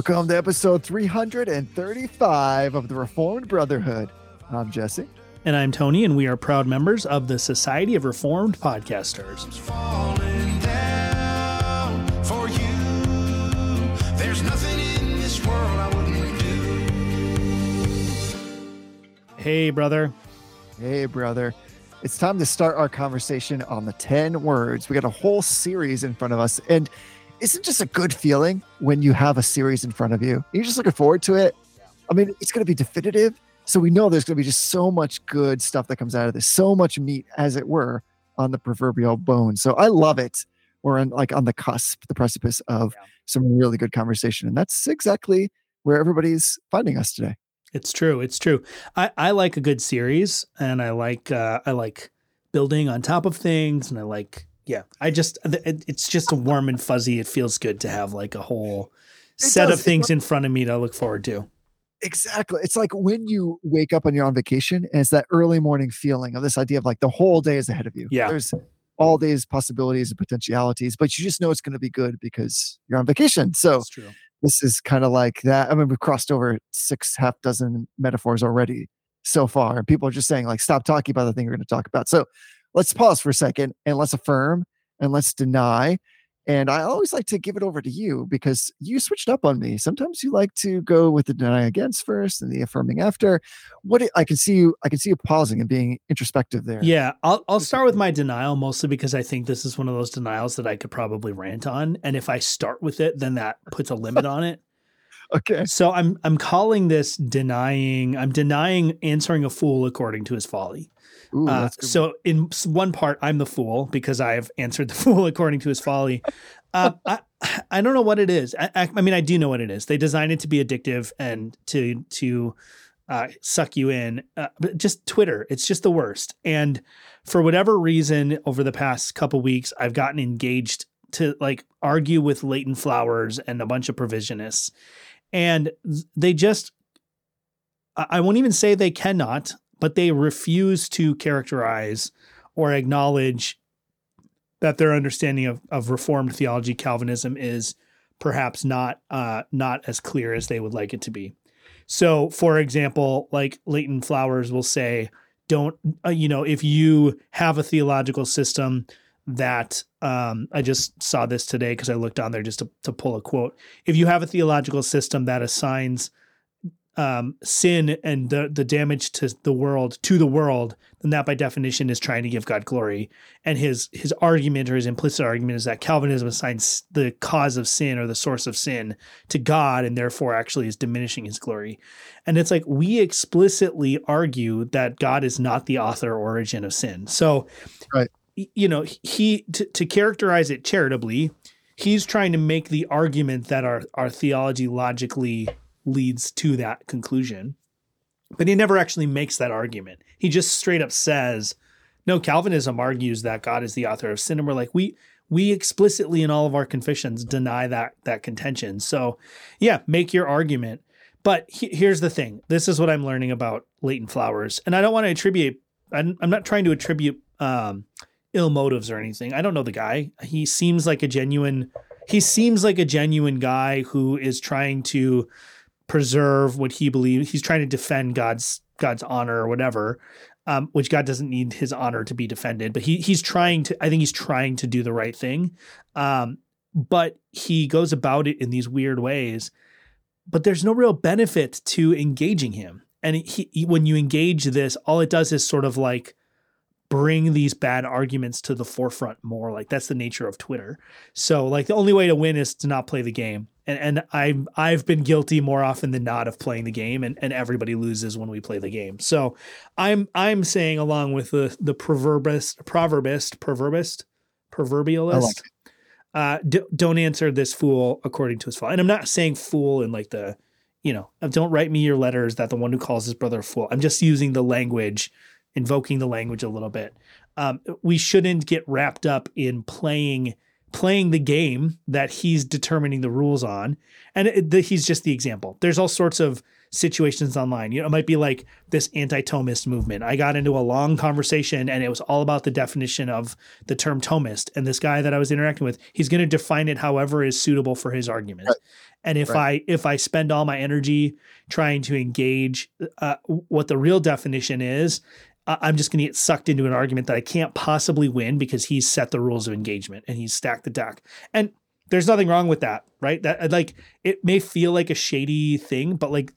Welcome to episode 335 of the Reformed Brotherhood. I'm Jesse. And I'm Tony, and we are proud members of the Society of Reformed Podcasters. falling down for you. There's nothing in this world I wouldn't do. Hey, brother. Hey, brother. It's time to start our conversation on the 10 words. We got a whole series in front of us. And isn't just a good feeling when you have a series in front of you? You're just looking forward to it. I mean, it's going to be definitive. So we know there's going to be just so much good stuff that comes out of this, so much meat, as it were, on the proverbial bone. So I love it. We're on like on the cusp, the precipice of Yeah. some really good conversation. And that's exactly where everybody's finding us today. It's true. It's true. I, I like a good series, and I like uh, I like building on top of things, and I like yeah. I just it's just a warm and fuzzy. It feels good to have like a whole It set does. of things in front of me to look forward to. Exactly. It's like when you wake up and you're on vacation, and it's that early morning feeling of this idea of like the whole day is ahead of you. Yeah. There's all these possibilities and potentialities, but you just know it's going to be good because you're on vacation. So this is kind of like that. I mean, we've crossed over six half dozen metaphors already so far, and people are just saying like, stop talking about the thing you're going to talk about. So let's pause for a second and let's affirm and let's deny. And I always like to give it over to you because you switched up on me. Sometimes you like to go with the deny against first and the affirming after. What I can see you, I can see you pausing and being introspective there. Yeah, I'll I'll start with my denial mostly because I think this is one of those denials that I could probably rant on, and if I start with it, then that puts a limit on it. Okay. So I'm I'm calling this denying. I'm denying answering a fool according to his folly. Ooh, Uh, so in one part, I'm the fool because I have answered the fool according to his folly. Uh, I I don't know what it is. I, I, I mean, I do know what it is. They designed it to be addictive and to to uh, suck you in. Uh, but just Twitter, it's just the worst. And for whatever reason, over the past couple weeks, I've gotten engaged to like argue with Leighton Flowers and a bunch of provisionists, and they just I I won't even say they cannot, but they refuse to characterize or acknowledge that their understanding of, of Reformed theology, Calvinism, is perhaps not uh, not as clear as they would like it to be. So, for example, like Leighton Flowers will say, "Don't uh, you know if you have a theological system that um, I just saw this today because I looked on there just to, to pull a quote. If you have a theological system that assigns um, sin and the the damage to the world to the world, then that by definition is trying to give God glory. And his his argument or his implicit argument is that Calvinism assigns the cause of sin or the source of sin to God, and therefore actually is diminishing His glory. And it's like we explicitly argue that God is not the author or origin of sin. So, Right. you know, he to, to characterize it charitably, he's trying to make the argument that our our theology logically leads to that conclusion. But he never actually makes that argument. He just straight up says, no, Calvinism argues that God is the author of sin. And we're like, we we explicitly in all of our confessions deny that that contention. So yeah, make your argument. But he- here's the thing. This is what I'm learning about Leighton Flowers. And I don't want to attribute I'm, I'm not trying to attribute um, ill motives or anything. I don't know the guy. He seems like a genuine he seems like a genuine guy who is trying to preserve what he believes. He's trying to defend God's God's honor or whatever, um, which God doesn't need his honor to be defended. But he he's trying to. I think he's trying to do the right thing, um, but he goes about it in these weird ways. But there's no real benefit to engaging him. And he, he when you engage this, all it does is sort of like bring these bad arguments to the forefront more. Like that's the nature of Twitter. So like the only way to win is to not play the game. And and I've I've been guilty more often than not of playing the game and, and everybody loses when we play the game. So I'm I'm saying along with the the proverbist proverbist proverbist proverbialist like uh d- don't answer this fool according to his fault. And I'm not saying fool in like the you know, don't write me your letters that the one who calls his brother a fool. I'm just using the language invoking the language a little bit. Um, we shouldn't get wrapped up in playing playing the game that he's determining the rules on, and it, the, he's just the example. There's all sorts of situations online. You know, it might be like this anti-Thomist movement. I got into a long conversation and it was all about the definition of the term Thomist. And this guy that I was interacting with, he's going to define it however is suitable for his argument. Right. And if Right. I if I spend all my energy trying to engage uh, what the real definition is, I'm just going to get sucked into an argument that I can't possibly win because he's set the rules of engagement and he's stacked the deck. And there's nothing wrong with that, right? That like it may feel like a shady thing, but like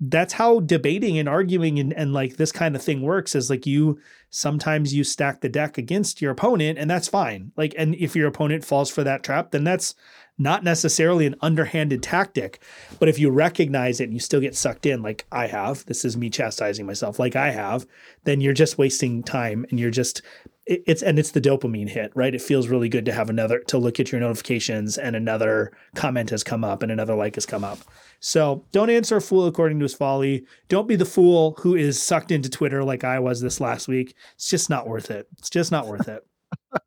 that's how debating and arguing and, and like this kind of thing works is like you sometimes you stack the deck against your opponent and that's fine like and if your opponent falls for that trap then that's not necessarily an underhanded tactic but if you recognize it and you still get sucked in like i have this is me chastising myself like i have then you're just wasting time and you're just it's and it's the dopamine hit right it feels really good to have another to look at your notifications and another comment has come up and another like has come up so don't answer a fool according to his folly. Don't be the fool who is sucked into Twitter like I was this last week. It's just not worth it. It's just not worth it.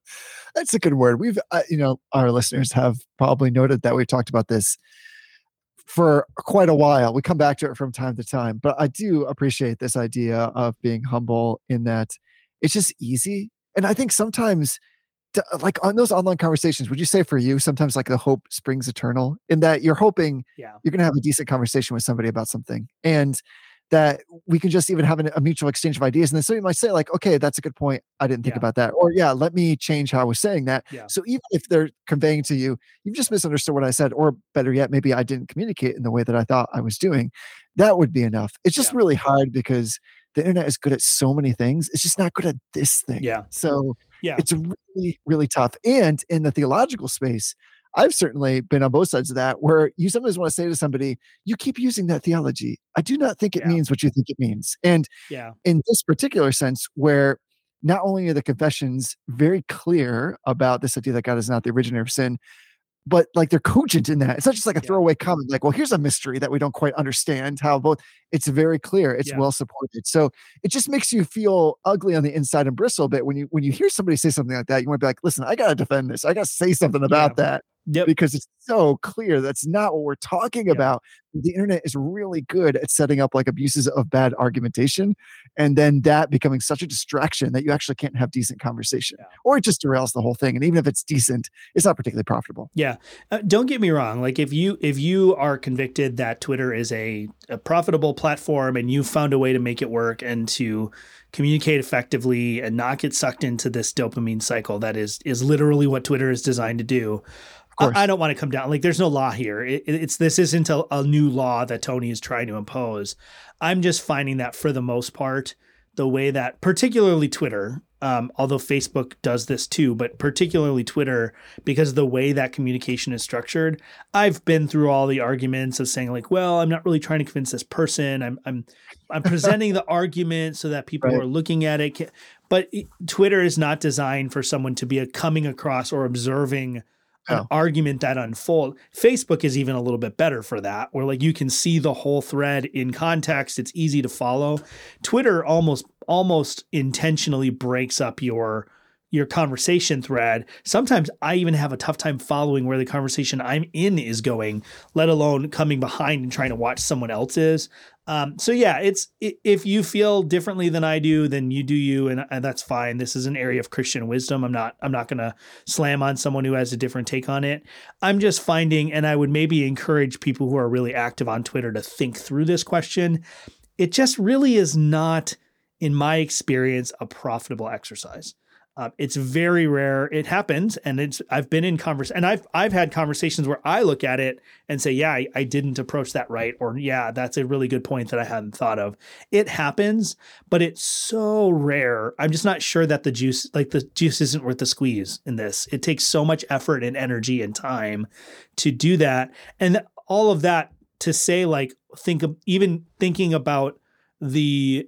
That's a good word. We've, uh, you know, our listeners have probably noted that we've talked about this for quite a while. We come back to it from time to time, but I do appreciate this idea of being humble in that it's just easy. And I think sometimes, t- like on those online conversations, would you say for you, sometimes like the hope springs eternal in that you're hoping Yeah. you're going to have a decent conversation with somebody about something and that we can just even have an, a mutual exchange of ideas and then somebody might say like okay that's a good point i didn't think Yeah. about that or yeah let me change how i was saying that Yeah. so even if they're conveying to you you've just misunderstood what i said or better yet maybe i didn't communicate in the way that i thought i was doing that would be enough it's just Yeah. really hard because the internet is good at so many things it's just not good at this thing Yeah. so Yeah. it's really really tough and in the theological space i've certainly been on both sides of that where you sometimes want to say to somebody you keep using that theology i do not think it Yeah. means what you think it means and Yeah. in this particular sense where not only are the confessions very clear about this idea that god is not the originator of sin but like they're cogent in that it's not just like a Yeah. throwaway comment like well here's a mystery that we don't quite understand how both it's very clear it's Yeah. well supported so it just makes you feel ugly on the inside and bristle a bit when you when you hear somebody say something like that you want to be like listen i gotta defend this i gotta say something about Yeah. that Yep. because it's so clear that's not what we're talking Yeah. about. The internet is really good at setting up like abuses of bad argumentation, and then that becoming such a distraction that you actually can't have decent conversation, Yeah. or it just derails the whole thing. And even if it's decent, it's not particularly profitable. Yeah. Uh, don't get me wrong. Like if you if you are convicted that Twitter is a, a profitable platform and you found a way to make it work and to communicate effectively and not get sucked into this dopamine cycle that is is literally what Twitter is designed to do. Course. I, I don't want to come down. Like there's no law here. It, it- it's this isn't a, a new law that Tony is trying to impose. I'm just finding that for the most part, the way that particularly Twitter, um, although Facebook does this too, but particularly Twitter, because of the way that communication is structured, I've been through all the arguments of saying like, well, I'm not really trying to convince this person. I'm I'm I'm presenting the argument so that people Right. are looking at it. But Twitter is not designed for someone to be a coming across or observing an No. argument that unfold. Facebook is even a little bit better for that, where like you can see the whole thread in context. It's easy to follow. Twitter almost almost intentionally breaks up your your conversation thread. Sometimes I even have a tough time following where the conversation I'm in is going, let alone coming behind and trying to watch someone else's. Um, so yeah, it's if you feel differently than I do, then you do you, and, and that's fine. This is an area of Christian wisdom. I'm not I'm not gonna slam on someone who has a different take on it. I'm just finding, and I would maybe encourage people who are really active on Twitter to think through this question. It just really is not, in my experience, a profitable exercise. Uh, it's very rare. It happens, and it's I've been in convers and I've I've had conversations where I look at it and say, yeah, I, I didn't approach that right, or yeah, that's a really good point that I hadn't thought of. It happens, but it's so rare. I'm just not sure that the juice, like the juice, isn't worth the squeeze in this. It takes so much effort and energy and time to do that, and all of that to say like think of even thinking about the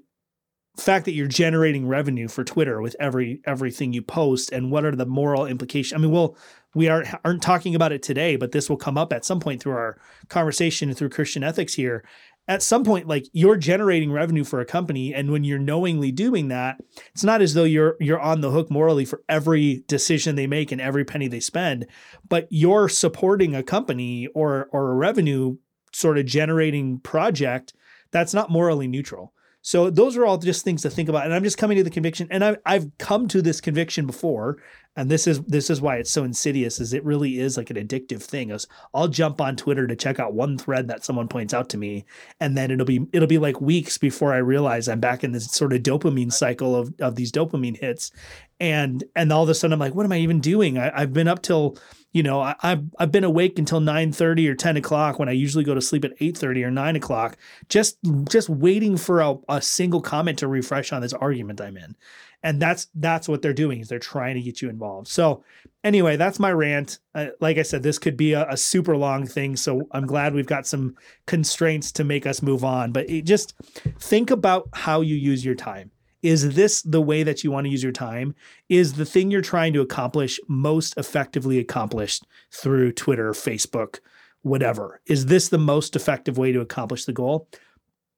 fact that you're generating revenue for Twitter with every everything you post and what are the moral implications? I mean, well, we aren't aren't talking about it today, but this will come up at some point through our conversation through Christian ethics here. At some point, like you're generating revenue for a company, and when you're knowingly doing that, it's not as though you're you're on the hook morally for every decision they make and every penny they spend, but you're supporting a company or or a revenue sort of generating project That's not morally neutral. So those are all just things to think about. And I'm just coming to the conviction, and I've I've come to this conviction before, and this is this is why it's so insidious. Is it really is like an addictive thing? Is I'll jump on Twitter to check out one thread that someone points out to me, and then it'll be it'll be like weeks before I realize I'm back in this sort of dopamine cycle of of these dopamine hits, and and all of a sudden I'm like, what am I even doing? I, I've been up till you know, I, I've I've been awake until nine thirty or ten o'clock when I usually go to sleep at eight thirty or nine o'clock, just just waiting for a, a single comment to refresh on this argument I'm in, and that's that's what they're doing is they're trying to get you involved. So anyway, that's my rant. Uh, like I said, this could be a, a super long thing, so I'm glad we've got some constraints to make us move on. But just think about how you use your time. Is this the way that you want to use your time? Is the thing you're trying to accomplish most effectively accomplished through Twitter, Facebook, whatever? Is this the most effective way to accomplish the goal?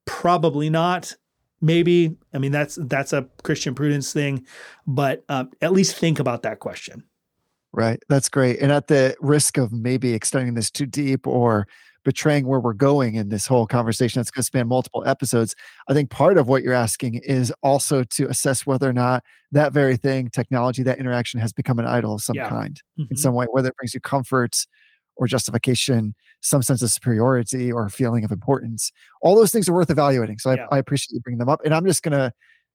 Probably not. Maybe. I mean, that's that's a Christian prudence thing, but um, at least think about that question. Right. That's great. And at the risk of maybe extending this too deep or betraying where we're going in this whole conversation that's going to span multiple episodes. I think part of what you're asking is also to assess whether or not that very thing, technology, that interaction has become an idol of some Yeah. kind in Mhm. some way, whether it brings you comfort or justification, some sense of superiority or feeling of importance. All those things are worth evaluating. So I, Yeah. I appreciate you bringing them up. And I'm just going to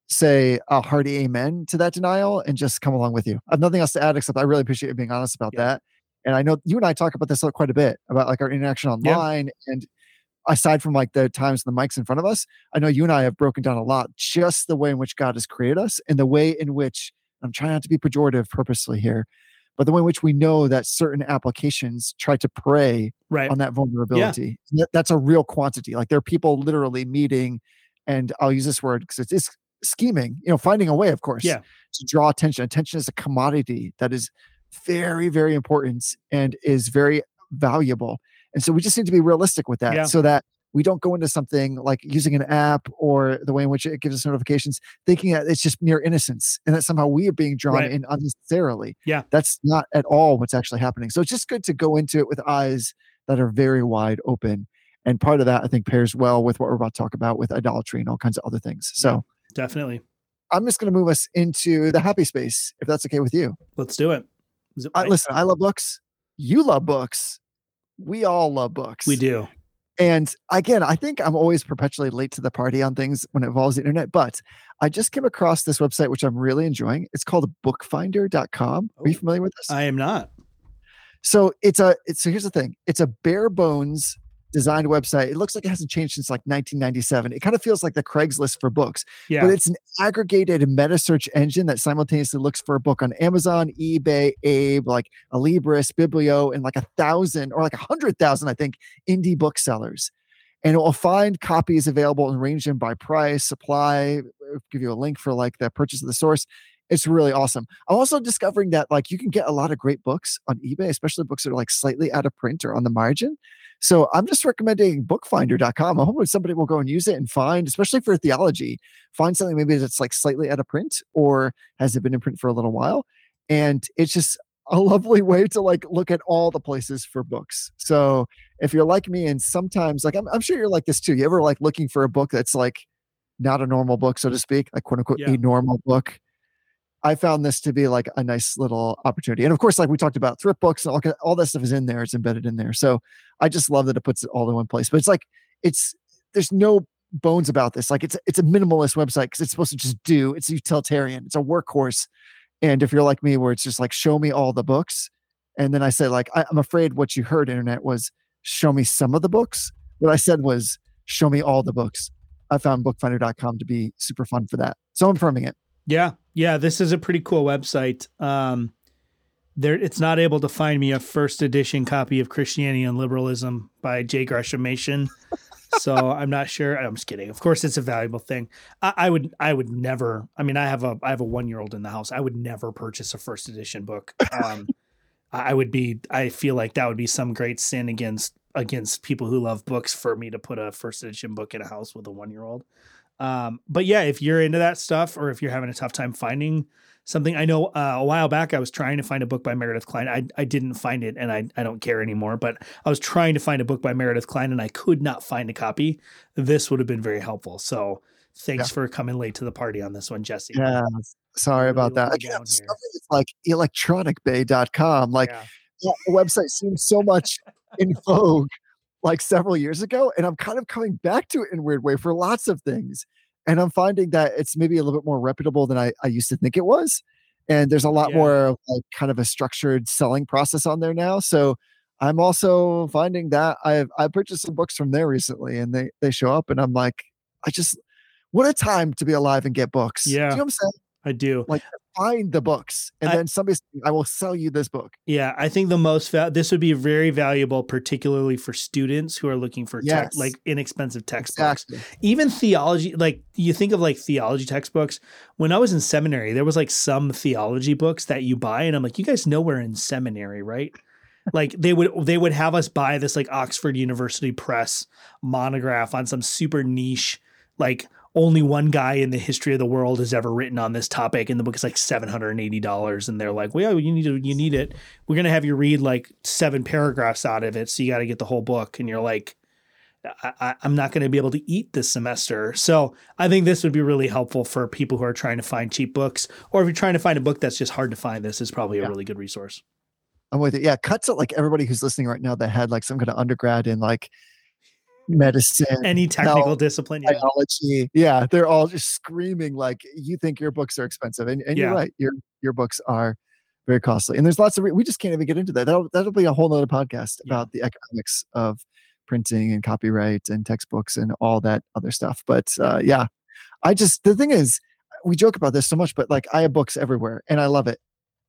say a hearty amen to that denial and just come along with you. I have nothing else to add except I really appreciate you being honest about Yeah. that. And I know you and I talk about this quite a bit about like our interaction Yeah. online and aside from like the times and the mics in front of us, I know you and I have broken down a lot just the way in which God has created us and the way in which I'm trying not to be pejorative purposely here, but the way in which we know that certain applications try to prey Right. on that vulnerability. That- That's a real quantity. Like there are people literally meeting, and I'll use this word because it's, it's scheming, you know, finding a way, of course, Yeah. to draw attention. Attention is a commodity that is very, very important and is very valuable. And so we just need to be realistic with that Yeah. so that we don't go into something like using an app or the way in which it gives us notifications, thinking that it's just mere innocence and that somehow we are being drawn Right. in unnecessarily. Yeah. That's not at all what's actually happening. So it's just good to go into it with eyes that are very wide open. And part of that, I think, pairs well with what we're about to talk about with idolatry and all kinds of other things. So Definitely. I'm just going to move us into the happy space, if that's okay with you. Let's do it. It I, listen, I love books. You love books. We all love books. we do. And again, I think I'm always perpetually late to the party on things when it involves the internet, but I just came across this website, which I'm really enjoying. It's called bookfinder.com. Are you Oh. familiar with this? I am not. So it's a it's so here's the thing. It's a bare bones designed website. It looks like it hasn't changed since like 1997. It kind of feels like the Craigslist for books, Yeah. but it's an aggregated meta search engine that simultaneously looks for a book on Amazon, eBay, Abe, like Alibris, Biblio, and like a thousand or like a hundred thousand, I think, indie booksellers. And it will find copies available and range them by price, supply, uh, give you a link for like the purchase of the source. It's really awesome. I'm also discovering that like you can get a lot of great books on eBay, especially books that are like slightly out of print or on the margin. So I'm just recommending bookfinder.com. I'm hoping somebody will go and use it and find, especially for theology, find something maybe that's like slightly out of print or has it been in print for a little while. And it's just a lovely way to like look at all the places for books. So if you're like me and sometimes like I'm, I'm sure you're like this too. You ever like looking for a book that's like not a normal book, so to speak, like quote unquote Yeah. a normal book. I found this to be like a nice little opportunity. And of course, like we talked about thrift books and all, all that stuff is in there. It's embedded in there. So I just love that it puts it all in one place. But it's like, it's, there's no bones about this. Like it's, it's a minimalist website because it's supposed to just do, it's utilitarian, it's a workhorse. And if you're like me, where it's just like, show me all the books. And then I say, like, I, I'm afraid what you heard, internet, was show me some of the books. What I said was, show me all the books. I found bookfinder.com to be super fun for that. So I'm affirming it. Yeah, yeah, this is a pretty cool website. Um, there, it's not able to find me a first edition copy of Christianity and Liberalism by J. Gresham Machen. so I'm not sure. I'm just kidding. Of course, it's a valuable thing. I, I would, I would never. I mean, I have a, I have a one year old in the house. I would never purchase a first edition book. Um, I I would be. I feel like that would be some great sin against against people who love books for me to put a first edition book in a house with a one year old. Um, but yeah, if you're into that stuff or if you're having a tough time finding something, I know uh, a while back I was trying to find a book by Meredith Kline. I, I didn't find it and I, I don't care anymore, but I was trying to find a book by Meredith Kline and I could not find a copy. This would have been very helpful. So thanks Yeah. for coming late to the party on this one, Jesse. Yeah. Sorry Really about that. Again, down I'm here. discovering it's like electronicbay.com. Like Yeah. yeah, the website seems so much in vogue like several years ago. And I'm kind of coming back to it in a weird way for lots of things. And I'm finding that it's maybe a little bit more reputable than I, I used to think it was. And there's a lot Yeah. more like kind of a structured selling process on there now. So I'm also finding that I've I purchased some books from there recently and they they show up and I'm like, I just what a time to be alive and get books. Do you Yeah. know what I'm saying? I do. Find the books and I- then somebody I will sell you this book. Yeah, I think the most val- this would be very valuable, particularly for students who are looking for Yes. like inexpensive textbooks. Exactly. Even theology, like you think of like theology textbooks. When I was in seminary, there was like some theology books that you buy, and I'm like, you guys know we're in seminary, right? like they would they would have us buy this like Oxford University Press monograph on some super niche, like only one guy in the history of the world has ever written on this topic, and the book is like seven hundred and eighty dollars, and they're like, well, you need to you need it. We're gonna have you read like seven paragraphs out of it, so you got to get the whole book, and you're like. I, I- I'm not going to be able to eat this semester. So I think this would be really helpful for people who are trying to find cheap books, or if you're trying to find a book that's just hard to find. This is probably a really good resource. I'm with it. Yeah, cuts to like everybody who's listening right now that had like some kind of undergrad in like medicine, Any technical No, discipline, yeah. biology. Yeah, they're all just screaming like you think your books are expensive, and, and Yeah. you're right. Your your books are very costly, and there's lots of re- we just can't even get into that. That'll that'll be a whole other podcast Yeah. about the economics of printing and copyright and textbooks and all that other stuff. But uh, yeah, I just the thing is, we joke about this so much, but like I have books everywhere, and I love it.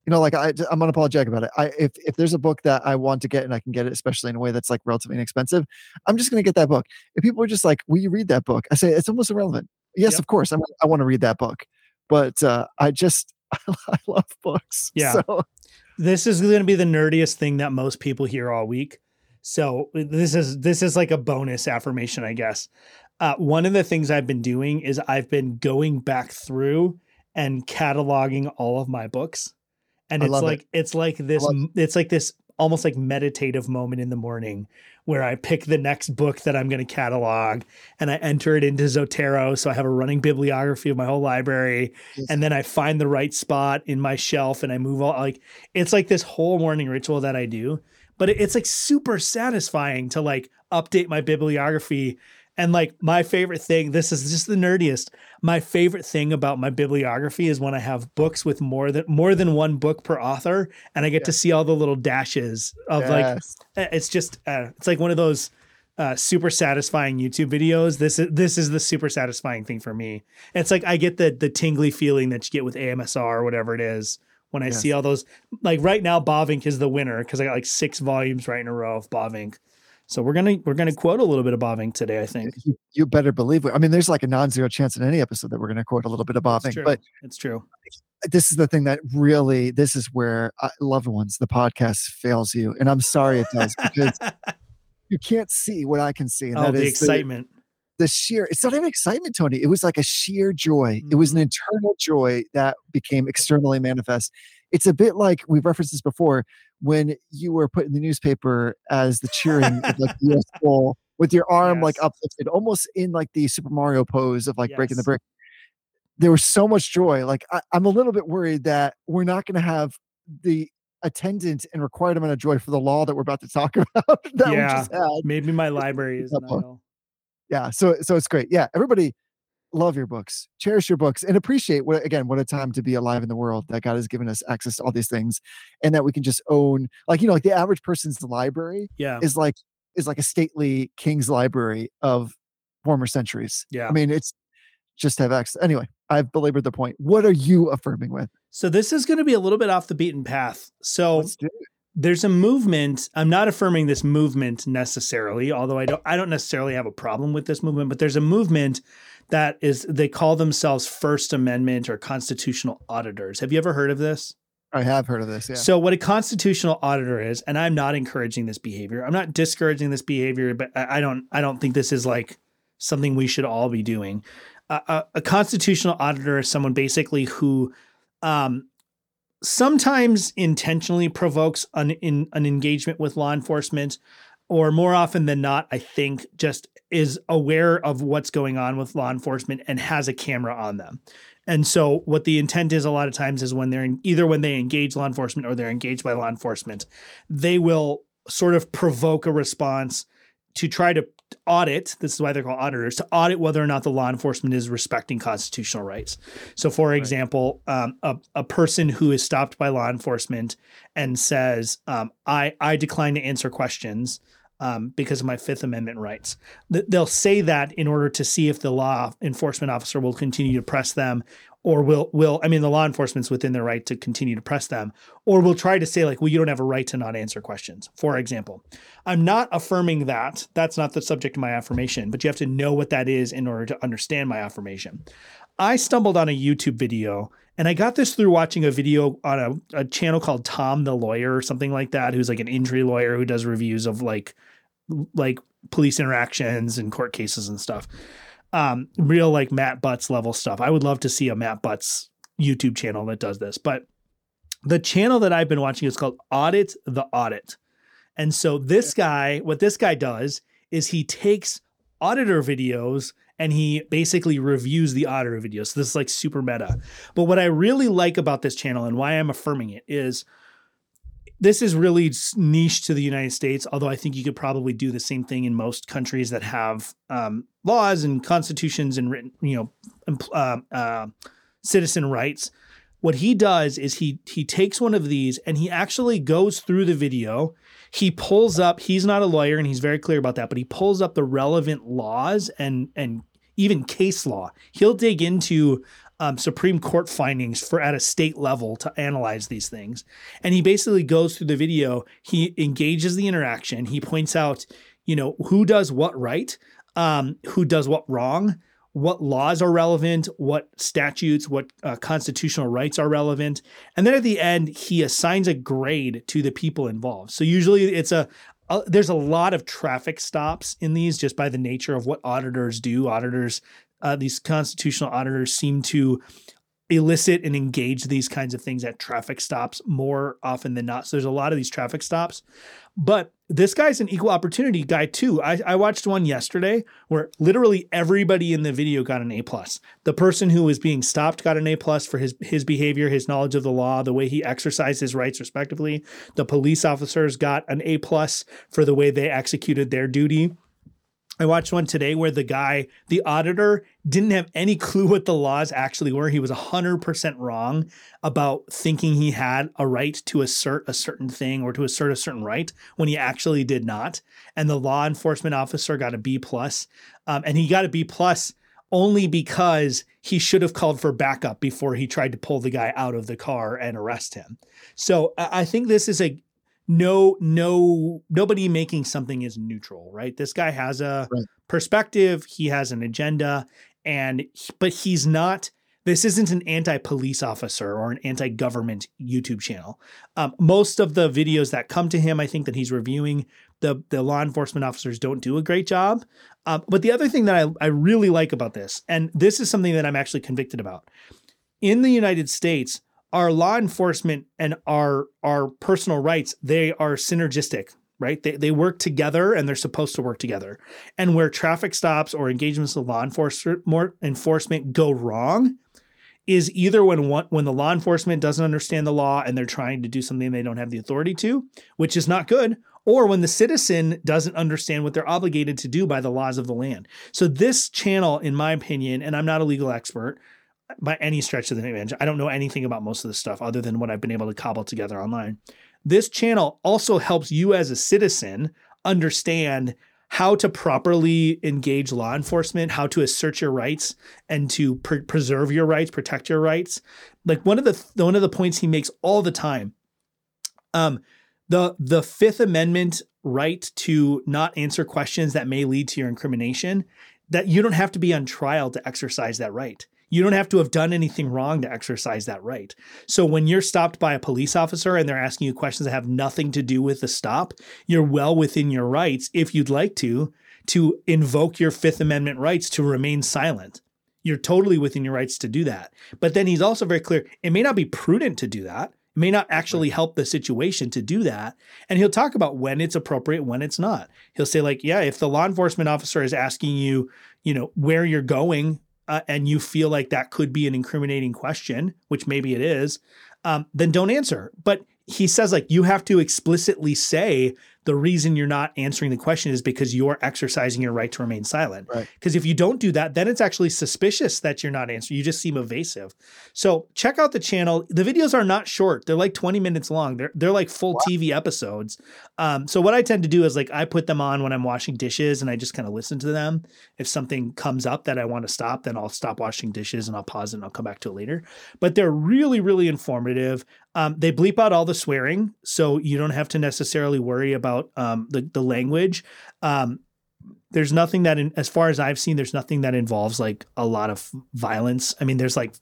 You know, like I, I'm unapologetic about it. I if if there's a book that I want to get and I can get it, especially in a way that's like relatively inexpensive, I'm just going to get that book. If people are just like, "Will you read that book?" I say it's almost irrelevant. Yes, Yep. of course, I'm, I want to read that book, but uh, I just I love books. Yeah. So This is going to be the nerdiest thing that most people hear all week. So this is this is like a bonus affirmation, I guess. Uh, one of the things I've been doing is I've been going back through and cataloging all of my books, and I it's love it. like it's like this love it's like this almost like meditative moment in the morning where I pick the next book that I'm going to catalog and I enter it into Zotero, so I have a running bibliography of my whole library, Yes. and then I find the right spot in my shelf and I move all like it's like this whole morning ritual that I do, but it's like super satisfying to like update my bibliography. And like my favorite thing, this is just the nerdiest. My favorite thing about my bibliography is when I have books with more than more than one book per author, and I get to see all the little dashes of like yes. uh, it's just uh, it's like one of those uh, super satisfying YouTube videos. This is this is the super satisfying thing for me. It's like I get the the tingly feeling that you get with AMSR or whatever it is when I see all those. Like right now, Bavinck is the winner because I got like six volumes right in a row of Bavinck. So we're gonna we're gonna quote a little bit of Bavinck today. I think you, you better believe it. I mean, there's like a non-zero chance in any episode that we're going to quote a little bit of Bavinck, but it's true. this is the thing that really this is where uh, loved ones the podcast fails you and i'm sorry it does because you can't see what i can see and oh, that the is excitement. the, sheer it's not even excitement tony it was like a sheer joy it was an Mhm. internal joy that became externally manifest it's a bit like we've referenced this before when you were put in the newspaper as the cheering of like the US goal with your arm like uplifted almost in like the super mario pose of like breaking the brick there was so much joy. Like I, I'm a little bit worried that we're not going to have the attendant and required amount of joy for the law that we're about to talk about that we Yeah. Maybe my library is Yeah, so so it's great. Yeah, everybody love your books, cherish your books, and appreciate what again what a time to be alive in the world that God has given us access to all these things, and that we can just own. Like you know, like the average person's library Yeah. is like is like a stately king's library of former centuries. Yeah. I mean, it's just have access. Anyway, I've belabored the point. What are you affirming with? So this is going to be a little bit off the beaten path. So Let's do it. there's a movement. I'm not affirming this movement necessarily, although I don't I don't necessarily have a problem with this movement, but there's a movement that is they call themselves First Amendment or constitutional auditors. Have you ever heard of this? I have heard of this. Yeah. So what a constitutional auditor is, and I'm not encouraging this behavior. I'm not discouraging this behavior, but I don't I don't think this is like something we should all be doing. a, a, a constitutional auditor is someone basically who um, sometimes intentionally provokes an, in, an engagement with law enforcement, or more often than not, I think just is aware of what's going on with law enforcement and has a camera on them. And so, what the intent is a lot of times is when they're in, either when they engage law enforcement or they're engaged by law enforcement, they will sort of provoke a response to try to audit this is why they're called auditors to audit whether or not the law enforcement is respecting constitutional rights so for right. example um, a, a person who is stopped by law enforcement and says um, I, I decline to answer questions um, because of my Fifth Amendment rights. They'll say that in order to see if the law enforcement officer will continue to press them or will will I mean the law enforcement's within their right to continue to press them or will try to say like well you don't have a right to not answer questions. For example I'm not affirming that. That's not the subject of my affirmation but you have to know what that is in order to understand my affirmation. I stumbled on a YouTube video and I got this through watching a video on a, a channel called Tom the Lawyer or something like that who's like an injury lawyer who does reviews of like like police interactions and court cases and stuff um, real like Matt Butts level stuff. I would love to see a Matt Butts YouTube channel that does this. But the channel that I've been watching is called Audit the Audit. And so this guy, what this guy does is he takes auditor videos and he basically reviews the auditor videos. So this is like super meta. But what I really like about this channel and why I'm affirming it is this is really niche to the United States, although I think you could probably do the same thing in most countries that have um, laws and constitutions and written, you know, uh, uh, citizen rights. What he does is he he takes one of these and he actually goes through the video. He pulls up. He's not a lawyer and he's very clear about that, but he pulls up the relevant laws and and even case law. He'll dig into um, Supreme Court findings for at a state level to analyze these things. And he basically goes through the video, he engages the interaction, he points out, you know, who does what right, um, who does what wrong, what laws are relevant, what statutes, what uh, constitutional rights are relevant. And then at the end, he assigns a grade to the people involved. So usually it's a, a there's a lot of traffic stops in these just by the nature of what auditors do. Auditors uh, these constitutional auditors seem to elicit and engage these kinds of things at traffic stops more often than not. So there's a lot of these traffic stops. But this guy's an equal opportunity guy too. I, I watched one yesterday where literally everybody in the video got an A plus. The person who was being stopped got an A plus for his his behavior, his knowledge of the law, the way he exercised his rights respectively. The police officers got an A plus for the way they executed their duty. I watched one today where the guy, the auditor, didn't have any clue what the laws actually were. He was 100% wrong about thinking he had a right to assert a certain thing or to assert a certain right when he actually did not. And the law enforcement officer got a B plus, um, and he got a B plus only because he should have called for backup before he tried to pull the guy out of the car and arrest him. So I think this is a no no nobody making something is neutral right? This guy has a right. perspective he has an agenda and but he's not this isn't an anti-police officer or an anti-government youtube channel. Um, most of the videos that come to him i think that he's reviewing the, the law enforcement officers don't do a great job. Um, but the other thing that I, I really like about this and this is something that i'm actually convicted about. In the united states our law enforcement and our our personal rights they are synergistic right? They, they work together and they're supposed to work together. And where traffic stops or engagements of law enforcement more enforcement go wrong is either when one, when the law enforcement doesn't understand the law and they're trying to do something they don't have the authority to which is not good or when the citizen doesn't understand what they're obligated to do by the laws of the land. So this channel in my opinion and i'm not a legal expert by any stretch of the advantage. I don't know anything about most of this stuff other than what I've been able to cobble together online. This channel also helps you as a citizen understand how to properly engage law enforcement, how to assert your rights and to pre- preserve your rights, protect your rights. Like one of the one of the points he makes all the time um the the 5th amendment right to not answer questions that may lead to your incrimination that you don't have to be on trial to exercise that right. You don't have to have done anything wrong to exercise that right. So when you're stopped by a police officer and they're asking you questions that have nothing to do with the stop, you're well within your rights, if you'd like to, to invoke your Fifth Amendment rights to remain silent. You're totally within your rights to do that. But then he's also very clear it may not be prudent to do that. It may not actually help the situation to do that. And he'll talk about when it's appropriate, when it's not. He'll say, like, yeah, if the law enforcement officer is asking you, you know, where you're going, uh, and you feel like that could be an incriminating question, which maybe it is, um, then don't answer. But he says, like, you have to explicitly say the reason you're not answering the question is because you're exercising your right to remain silent. Right. Because if you don't do that, then it's actually suspicious that you're not answering. You just seem evasive. So check out the channel. The videos are not short. They're like 20 minutes long. They're they're like full TV episodes. Um, so what I tend to do is like I put them on when I'm washing dishes and I just kind of listen to them. If something comes up that I want to stop, then I'll stop washing dishes and I'll pause it and I'll come back to it later. But they're really, really informative. Um, they bleep out all the swearing, so you don't have to necessarily worry about um, the the language. Um, there's nothing that, in, as far as I've seen, there's nothing that involves like a lot of violence. I mean, there's like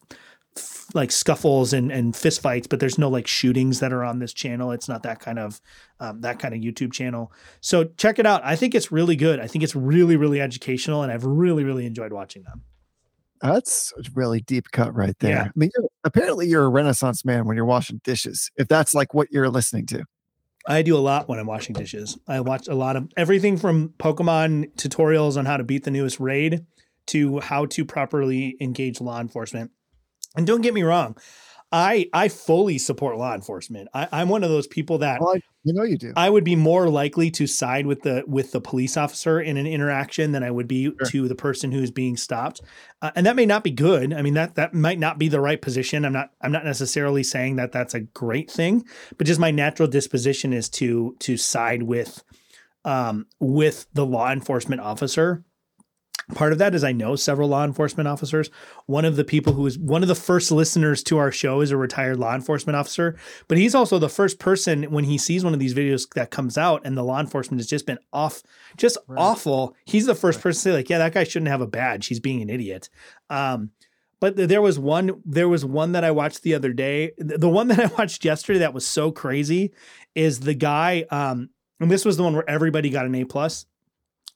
f- like scuffles and and fist fights, but there's no like shootings that are on this channel. It's not that kind of um, that kind of YouTube channel. So check it out. I think it's really good. I think it's really really educational, and I've really really enjoyed watching them. That's a really deep cut right there. Yeah. I mean, you're, apparently you're a renaissance man when you're washing dishes. If that's like what you're listening to. I do a lot when I'm washing dishes. I watch a lot of everything from Pokemon tutorials on how to beat the newest raid to how to properly engage law enforcement. And don't get me wrong, I I fully support law enforcement. I, I'm one of those people that Well, I, you know you do. I would be more likely to side with the with the police officer in an interaction than I would be Sure. to the person who's being stopped, uh, and that may not be good. I mean that that might not be the right position. I'm not I'm not necessarily saying that that's a great thing, but just my natural disposition is to to side with um, with the law enforcement officer. Part of that is I know several law enforcement officers. One of the people who is one of the first listeners to our show is a retired law enforcement officer, but he's also the first person when he sees one of these videos that comes out and the law enforcement has just been off, just Right. awful. He's the first Right. person to say, like, yeah, that guy shouldn't have a badge. He's being an idiot. Um, but there was one, there was one that I watched the other day. The one that I watched yesterday that was so crazy is the guy, um, and this was the one where everybody got an A plus.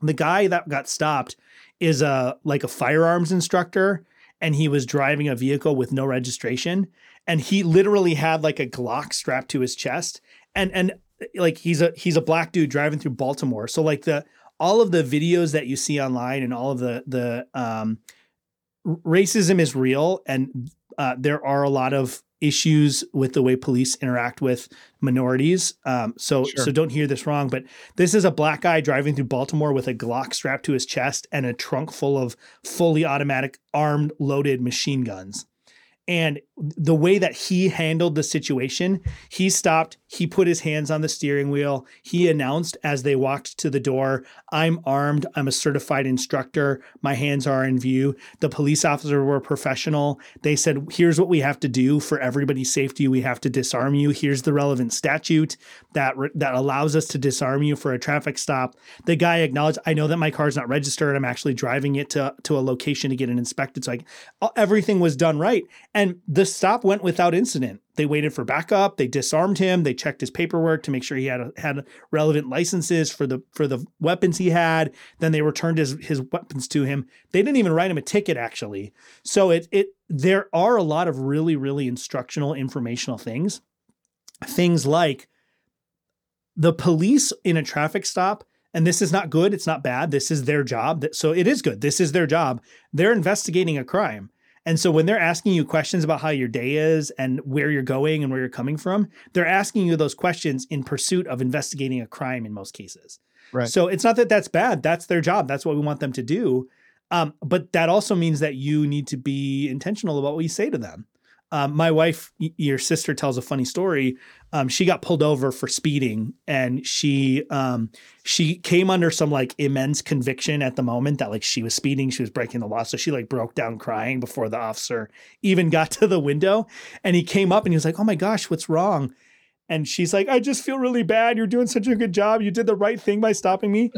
The guy that got stopped is a like a firearms instructor and he was driving a vehicle with no registration and he literally had like a Glock strapped to his chest and and like he's a he's a black dude driving through Baltimore. So like the all of the videos that you see online and all of the the um racism is real and uh, there are a lot of issues with the way police interact with minorities um, so Sure. so don't hear this wrong but this is a black guy driving through Baltimore with a Glock strapped to his chest and a trunk full of fully automatic armed loaded machine guns. And the way that he handled the situation, he stopped, he put his hands on the steering wheel. He announced as they walked to the door, I'm armed, I'm a certified instructor, my hands are in view. The police officer were professional. They said, Here's what we have to do for everybody's safety. We have to disarm you. Here's the relevant statute that, re- that allows us to disarm you for a traffic stop. The guy acknowledged, I know that my car's not registered. I'm actually driving it to, to a location to get it inspected. So everything was done right. And the stop went without incident. They waited for backup. They disarmed him. They checked his paperwork to make sure he had had relevant licenses for the for the weapons he had. Then they returned his his weapons to him. They didn't even write him a ticket actually. So it it there are a lot of really really instructional informational things. Things like the police in a traffic stop and this is not good it's not bad this is their job so it is good this is their job they're investigating a crime and so when they're asking you questions about how your day is and where you're going and where you're coming from they're asking you those questions in pursuit of investigating a crime in most cases. Right. so it's not that that's bad. That's their job. That's what we want them to do. Um, but that also means that you need to be intentional about what you say to them um, my wife, your sister, tells a funny story. Um, she got pulled over for speeding, and she um, she came under some like immense conviction at the moment that like she was speeding, she was breaking the law. So she like broke down crying before the officer even got to the window. And he came up and he was like, "Oh my gosh, what's wrong?" And she's like, I just feel really bad. You're doing such a good job. You did the right thing by stopping me.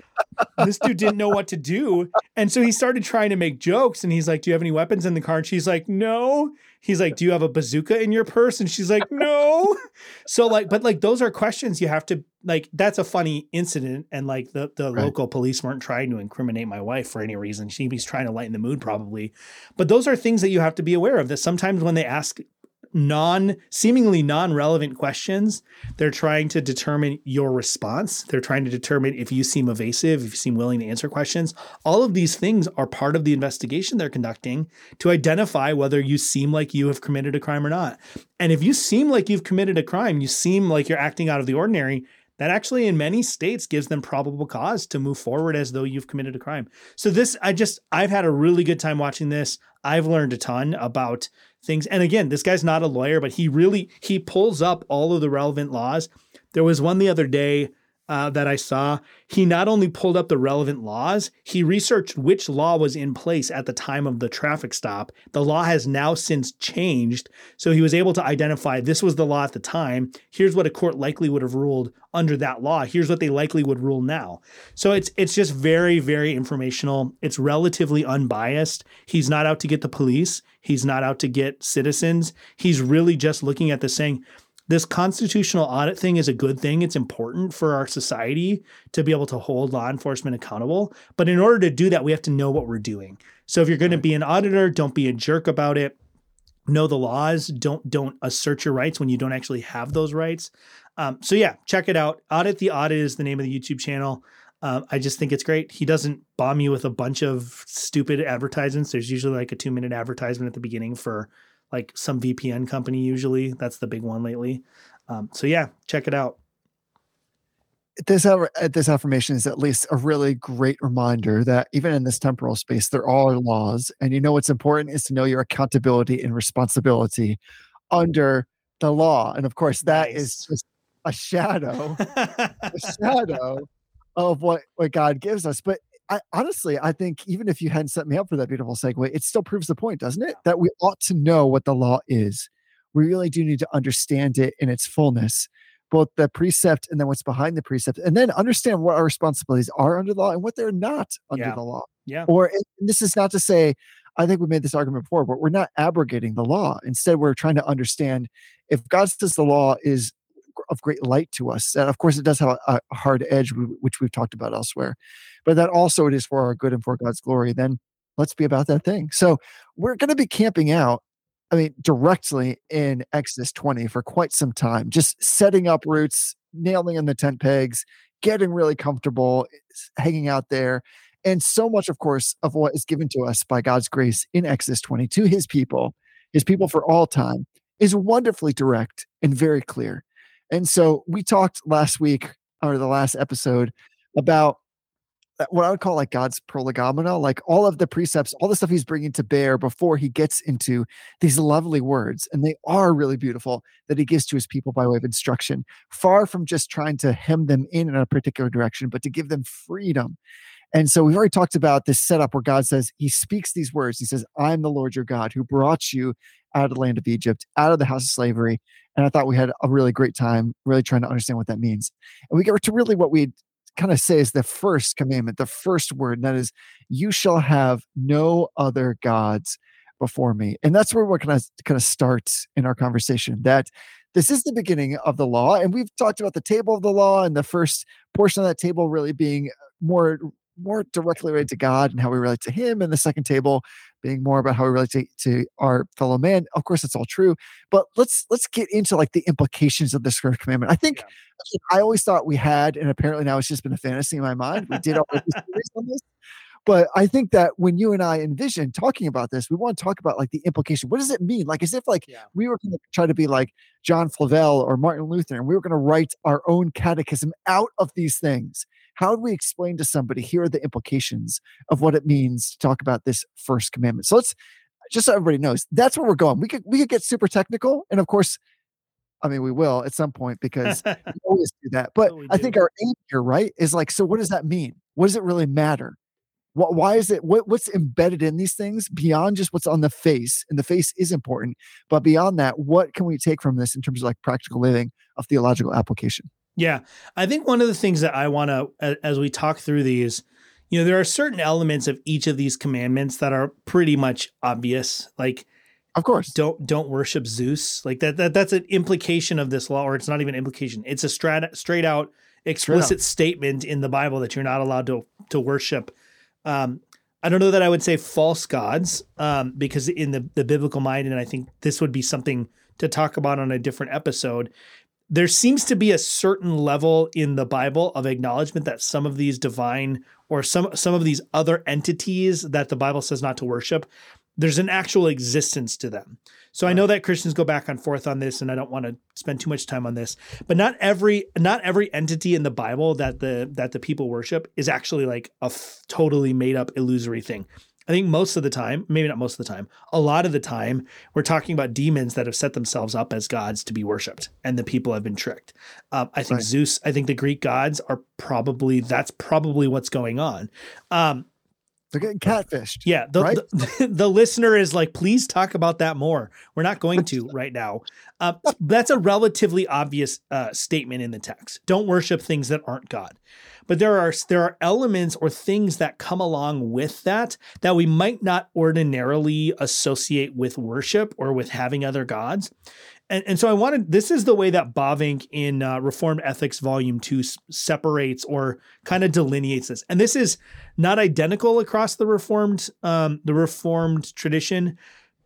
This dude didn't know what to do. And so he started trying to make jokes. And he's like, Do you have any weapons in the car? And she's like, No. He's like, Do you have a bazooka in your purse? And she's like, No. so like, but like those are questions you have to like. That's a funny incident, and like the the Right. local police weren't trying to incriminate my wife for any reason. She was trying to lighten the mood, probably. But those are things that you have to be aware of. That sometimes when they ask non seemingly non-relevant questions they're trying to determine your response. They're trying to determine if you seem evasive if you seem willing to answer questions. All of these things are part of the investigation they're conducting to identify whether you seem like you have committed a crime or not. And if you seem like you've committed a crime you seem like you're acting out of the ordinary that actually in many states gives them probable cause to move forward as though you've committed a crime. So this i just i've had a really good time watching this. I've learned a ton about things. And again, this guy's not a lawyer, but he really he pulls up all of the relevant laws. There was one the other day uh, that I saw. He not only pulled up the relevant laws, he researched which law was in place at the time of the traffic stop. The law has now since changed, so he was able to identify this was the law at the time. Here's what a court likely would have ruled under that law. Here's what they likely would rule now. So it's it's just very very informational. It's relatively unbiased. He's not out to get the police. He's not out to get citizens. He's really just looking at this saying this constitutional audit thing is a good thing. It's important for our society to be able to hold law enforcement accountable. But in order to do that, we have to know what we're doing. So if you're going to be an auditor, don't be a jerk about it. Know the laws. Don't don't assert your rights when you don't actually have those rights. Um, so yeah, check it out. Audit the audit is the name of the YouTube channel. Um, I just think it's great. He doesn't bomb you with a bunch of stupid advertisements. There's usually like a two minute advertisement at the beginning for like some VPN company. Usually that's the big one lately. Um, so yeah, check it out. this uh, this affirmation is at least a really great reminder that even in this temporal space there are laws and you know what's important is to know your accountability and responsibility under the law and of course that is Nice. just a shadow a shadow of what what god gives us but I, honestly, I think even if you hadn't set me up for that beautiful segue, it still proves the point, doesn't it? That we ought to know what the law is. We really do need to understand it in its fullness, both the precept and then what's behind the precept, and then understand what our responsibilities are under the law and what they're not under Yeah. the law. yeah. Or and this is not to say, I think we made this argument before, but we're not abrogating the law. Instead, we're trying to understand if God says the law is of great light to us, and of course it does have a, a hard edge, which we've talked about elsewhere, but that also it is for our good and for God's glory, then let's be about that thing. So we're going to be camping out, I mean, directly in Exodus 20 for quite some time, just setting up roots, nailing in the tent pegs, getting really comfortable, hanging out there. And so much, of course, of what is given to us by God's grace in Exodus 20 to his people, his people for all time, is wonderfully direct and very clear. And so we talked last week or the last episode about uh, what I would call like God's prolegomena, like all of the precepts, all the stuff he's bringing to bear before he gets into these lovely words. And they are really beautiful that he gives to his people by way of instruction, far from just trying to hem them in in a particular direction, but to give them freedom. And so we've already talked about this setup where God says, He speaks these words. He says, I'm the Lord your God who brought you out of the land of Egypt, out of the house of slavery. And I thought we had a really great time really trying to understand what that means. And we get to really what we kind of say is the first commandment, the first word, and that is, You shall have no other gods before me. And that's where we're kind of kind of start in our conversation. That this is the beginning of the law. And we've talked about the table of the law and the first portion of that table really being more more directly related to God and how we relate to Him, and the second table being more about how we relate to, to our fellow man. Of course, it's all true, but let's let's get into like the implications of this first commandment. I think I always thought we had, and apparently now it's just been a fantasy in my mind. We did already series on this, but I think that when you and I envision talking about this, we want to talk about like the implication. What does it mean? Like as if like Yeah. we were going to try to be like John Flavel or Martin Luther, and we were going to write our own catechism out of these things. How do we explain to somebody here are the implications of what it means to talk about this first commandment? So let's just so everybody knows that's where we're going. We could we could get super technical, and of course, I mean we will at some point because we always do that. But Oh, I think our aim here, right, is like, so what does that mean? What does it really matter? What, why is it what, what's embedded in these things beyond just what's on the face? And the face is important, but beyond that, what can we take from this in terms of like practical living of theological application? Yeah. I think one of the things that I want to, as we talk through these, you know, there are certain elements of each of these commandments that are pretty much obvious. Like Of course. don't don't worship Zeus. Like that, that that's an implication of this law, or it's not even implication. It's a straight straight out explicit statement in the Bible that you're not allowed to to worship. Um, I don't know that I would say false gods, um, because in the the biblical mind, and I think this would be something to talk about on a different episode. There seems to be a certain level in the Bible of acknowledgement that some of these divine or some some of these other entities that the Bible says not to worship, there's an actual existence to them. So I know that Christians go back and forth on this, and I don't want to spend too much time on this. But not every not every entity in the Bible that the that the people worship is actually like a f- totally made up illusory thing. I think most of the time, maybe not most of the time, a lot of the time, we're talking about demons that have set themselves up as gods to be worshipped, and the people have been tricked. Um, I think Right. Zeus, I think the Greek gods are probably that's probably what's going on. Um, They're getting catfished. yeah, the, Right? the, the listener is like, please talk about that more. We're not going to right now. Uh, that's a relatively obvious uh, statement in the text. Don't worship things that aren't God. But there are there are elements or things that come along with that that we might not ordinarily associate with worship or with having other gods. And, and so I wanted this is the way that Bavinck in uh, Reformed Ethics Volume 2 s- separates or kind of delineates this. And this is not identical across the Reformed um, the Reformed tradition,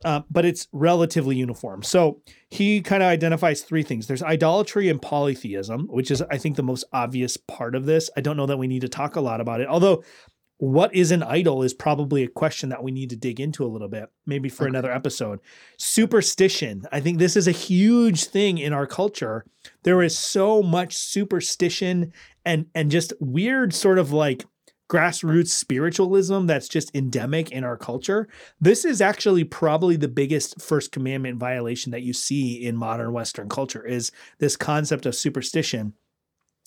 uh, but it's relatively uniform. So he kind of identifies three things. There's idolatry and polytheism, which is I think the most obvious part of this. I don't know that we need to talk a lot about it, although. What is an idol is probably a question that we need to dig into a little bit, maybe for Okay. another episode. Superstition. I think this is a huge thing in our culture. There is so much superstition and and just weird sort of like grassroots spiritualism that's just endemic in our culture. This is actually probably the biggest first commandment violation that you see in modern western culture is this concept of superstition.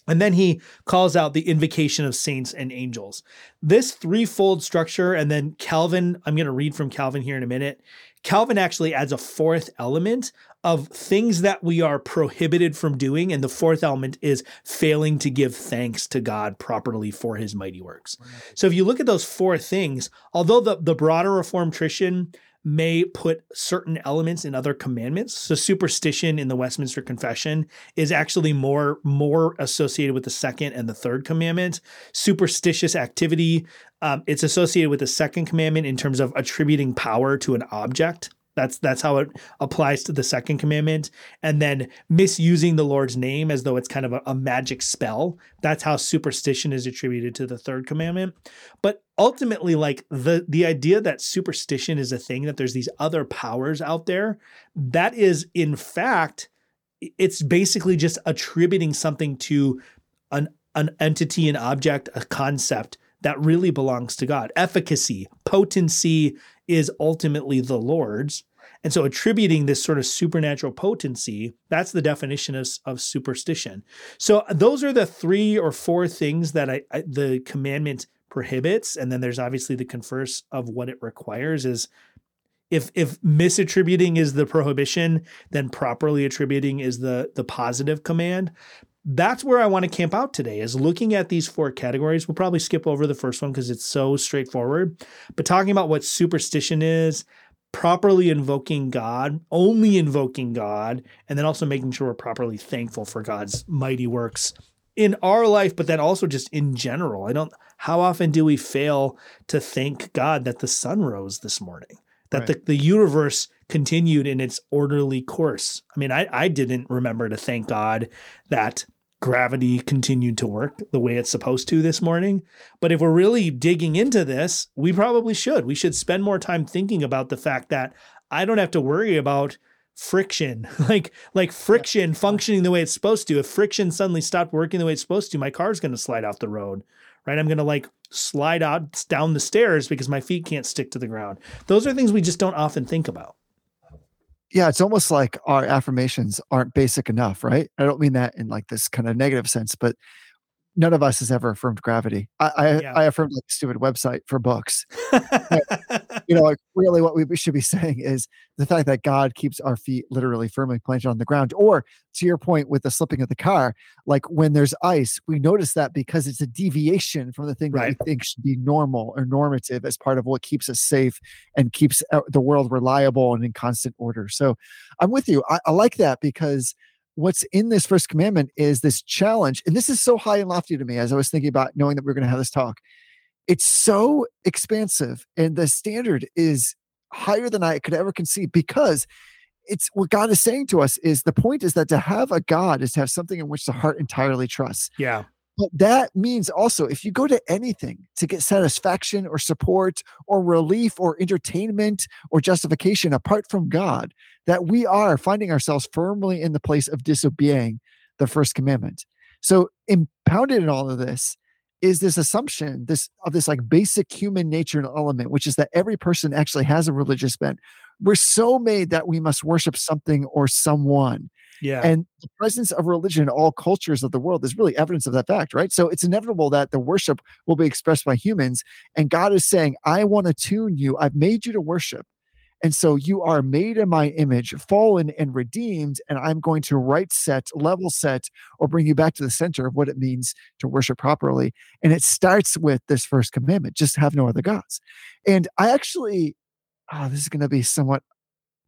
And then he calls out the invocation of saints and angels. This threefold structure, and then Calvin, I'm going to read from Calvin here in a minute. Calvin actually adds a fourth element of things that we are prohibited from doing. And the fourth element is failing to give thanks to God properly for his mighty works. So if you look at those four things, although the, the broader Reformed tradition may put certain elements in other commandments, so superstition in the Westminster Confession is actually more more associated with the second and the third commandment. Superstitious activity, um, it's associated with the second commandment in terms of attributing power to an object. That's that's how it applies to the second commandment. And then misusing the Lord's name as though it's kind of a, a magic spell. That's how superstition is attributed to the third commandment. But ultimately, like the the idea that superstition is a thing, that there's these other powers out there, that is in fact, it's basically just attributing something to an an entity, an object, a concept that really belongs to God. Efficacy, potency is ultimately the Lord's. And so attributing this sort of supernatural potency, that's the definition of, of superstition. So those are the three or four things that I, I the commandment prohibits. And then there's obviously the converse of what it requires is if if misattributing is the prohibition, then properly attributing is the the positive command. That's where I want to camp out today is looking at these four categories. We'll probably skip over the first one because it's so straightforward. But talking about what superstition is, properly invoking God, only invoking God, and then also making sure we're properly thankful for God's mighty works in our life, but then also just in general. I don't, how often do we fail to thank God that the sun rose this morning? That the, the universe continued in its orderly course. I mean, I, I didn't remember to thank God that gravity continued to work the way it's supposed to this morning. But if we're really digging into this, we probably should. We should spend more time thinking about the fact that I don't have to worry about friction. Like like friction functioning the way it's supposed to. If friction suddenly stopped working the way it's supposed to my car's going to slide off the road right? I'm going to like slide out down the stairs because my feet can't stick to the ground. Those are things we just don't often think about yeah, it's almost like our affirmations aren't basic enough, right? I don't mean that in like this kind of negative sense, but none of us has ever affirmed gravity. I I, Yeah. I affirmed like a stupid website for books. You know, like really what we should be saying is the fact that God keeps our feet literally firmly planted on the ground. Or to your point with the slipping of the car, like when there's ice, we notice that because it's a deviation from the thing that we think should be normal or normative as part of what keeps us safe and keeps uh, the world reliable and in constant order. So I'm with you. I, I like that because what's in this first commandment is this challenge. And this is so high and lofty to me as I was thinking about knowing that we are going to have this talk. It's so expansive and the standard is higher than I could ever conceive because it's what God is saying to us is the point is that to have a God is to have something in which the heart entirely trusts. yeah. But that means also if you go to anything to get satisfaction or support or relief or entertainment or justification apart from God, that we are finding ourselves firmly in the place of disobeying the first commandment. So impounded in all of this is this assumption this of this like basic human nature and element, which is that every person actually has a religious bent. We're so made that we must worship something or someone. Yeah. And the presence of religion in all cultures of the world is really evidence of that fact, right? So it's inevitable that the worship will be expressed by humans. And God is saying, I want to tune you. I've made you to worship. And so you are made in my image, fallen and redeemed. And I'm going to right set, level set, or bring you back to the center of what it means to worship properly. And it starts with this first commandment just have no other gods. And I actually, oh, this is going to be somewhat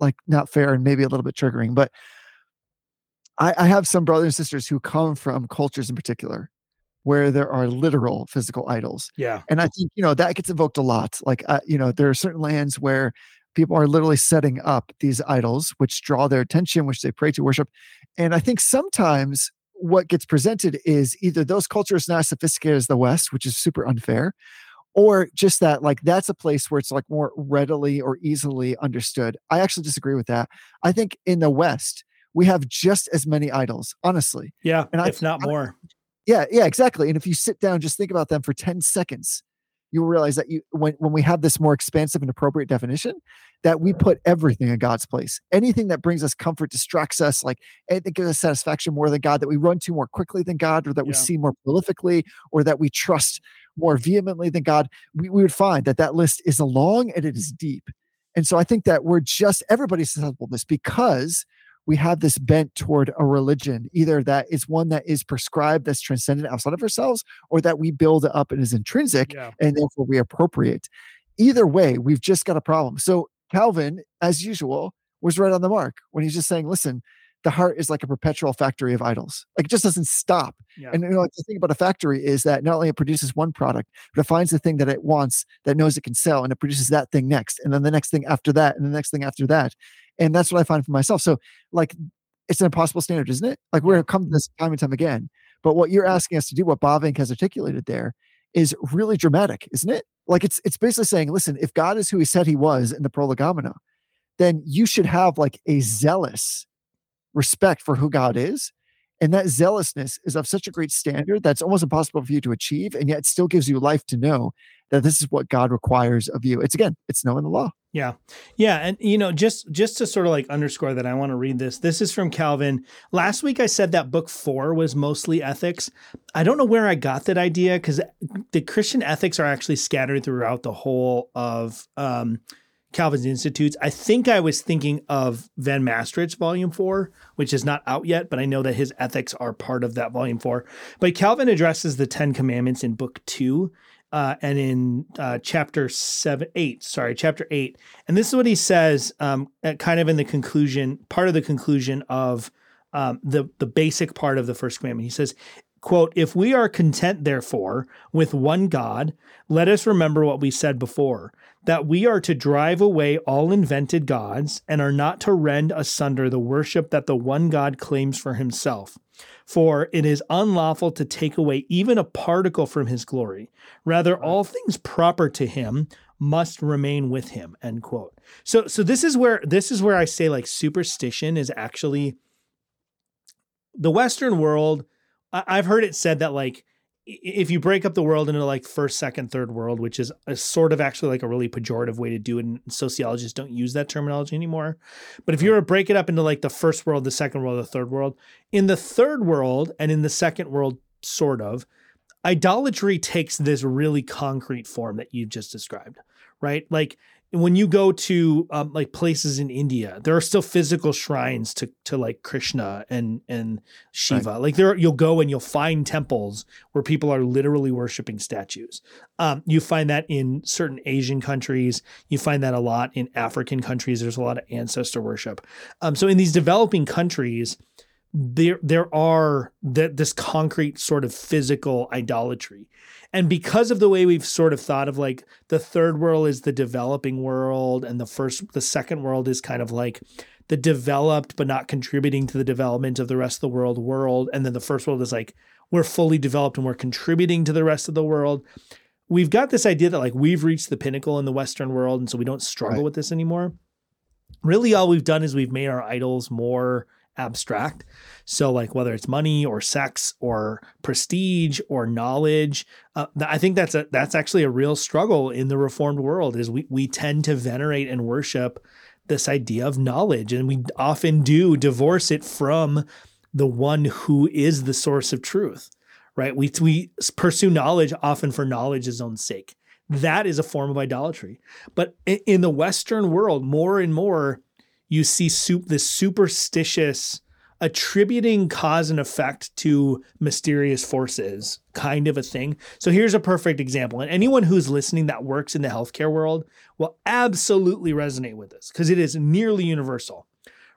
like not fair and maybe a little bit triggering, but I, I have some brothers and sisters who come from cultures in particular where there are literal physical idols. yeah. And I think, you know, that gets invoked a lot. Like, uh, you know, there are certain lands where people are literally setting up these idols, which draw their attention, which they pray to worship. And I think sometimes what gets presented is either those cultures not as sophisticated as the West, which is super unfair, or just that like that's a place where it's like more readily or easily understood. I actually disagree with that. I think in the West, we have just as many idols, honestly. Yeah. And I- if not I- more. Yeah, yeah, exactly. And if you sit down, just think about them for 10 seconds, you'll realize that you when when we have this more expansive and appropriate definition, that we put everything in God's place. Anything that brings us comfort distracts us, like anything that gives us satisfaction more than God, that we run to more quickly than God, or that we see more prolifically, or that we trust more vehemently than God, we, we would find that that list is long and it is deep. And so I think that we're just everybody's susceptible to this because we have this bent toward a religion, either that is one that is prescribed, that's transcendent outside of ourselves, or that we build up and is intrinsic Yeah. and therefore we appropriate. Either way, we've just got a problem. So Calvin, as usual, was right on the mark when he's just saying, listen, the heart is like a perpetual factory of idols. Like it just doesn't stop. Yeah. And you know, like, the thing about a factory is that not only it produces one product, but it finds the thing that it wants that knows it can sell, and it produces that thing next, and then the next thing after that, and the next thing after that. And that's what I find for myself. So, like, it's an impossible standard, isn't it? Like we're gonna come to this time and time again. But what you're asking us to do, what Bavinck has articulated there, is really dramatic, isn't it? Like it's it's basically saying, listen, if God is who He said He was in the Prolegomena, then you should have like a zealous respect for who God is. And that zealousness is of such a great standard that's almost impossible for you to achieve. And yet it still gives you life to know that this is what God requires of you. It's again, it's knowing the law. Yeah. Yeah. And you know, just just to sort of like underscore that, I want to read this. This is from Calvin. Last week I said that book four was mostly ethics. I don't know where I got that idea because the Christian ethics are actually scattered throughout the whole of um Calvin's Institutes. I think I was thinking of Van Mastricht's volume four, which is not out yet, but I know that his ethics are part of that volume four. But Calvin addresses the Ten Commandments in book two. Uh, and in uh, chapter seven, eight, sorry, chapter eight, and this is what he says, um, at kind of in the conclusion, part of the conclusion of um, the the basic part of the first commandment. He says, "quote If we are content, therefore, with one God, let us remember what we said before, that we are to drive away all invented gods, and are not to rend asunder the worship that the one God claims for Himself." For it is unlawful to take away even a particle from his glory. Rather, all things proper to him must remain with him. End quote. So so this is where this is where I say like superstition is actually the Western world. I, I've heard it said that like if you break up the world into like first, second, third world, which is a sort of actually like a really pejorative way to do it, and sociologists don't use that terminology anymore. But if you were to break it up into like the first world, the second world, the third world, in the third world and in the second world, sort of, idolatry takes this really concrete form that you've just described, right? Like when you go to um, like places in India, there are still physical shrines to to like Krishna and and Shiva. Like there, you'll go and you'll find temples where people are literally worshiping statues. Um, you find that in certain Asian countries. You find that a lot in African countries. There's a lot of ancestor worship. Um, so in these developing countries, there there are that this concrete sort of physical idolatry and because of the way we've sort of thought of like the third world is the developing world and the first the second world is kind of like the developed but not contributing to the development of the rest of the world world and then the first world is like we're fully developed and we're contributing to the rest of the world we've got this idea that like we've reached the pinnacle in the western world and so we don't struggle Right. with this anymore really all we've done is we've made our idols more abstract. So like whether it's money or sex or prestige or knowledge uh, i think that's a that's actually a real struggle in the reformed world is we we tend to venerate and worship this idea of knowledge and we often do divorce it from the one who is the source of truth right? We we pursue knowledge often for knowledge's own sake. That is a form of idolatry. But in the western world more and more you see soup this superstitious attributing cause and effect to mysterious forces kind of a thing. So here's a perfect example. And anyone who's listening that works in the healthcare world will absolutely resonate with this because it is nearly universal,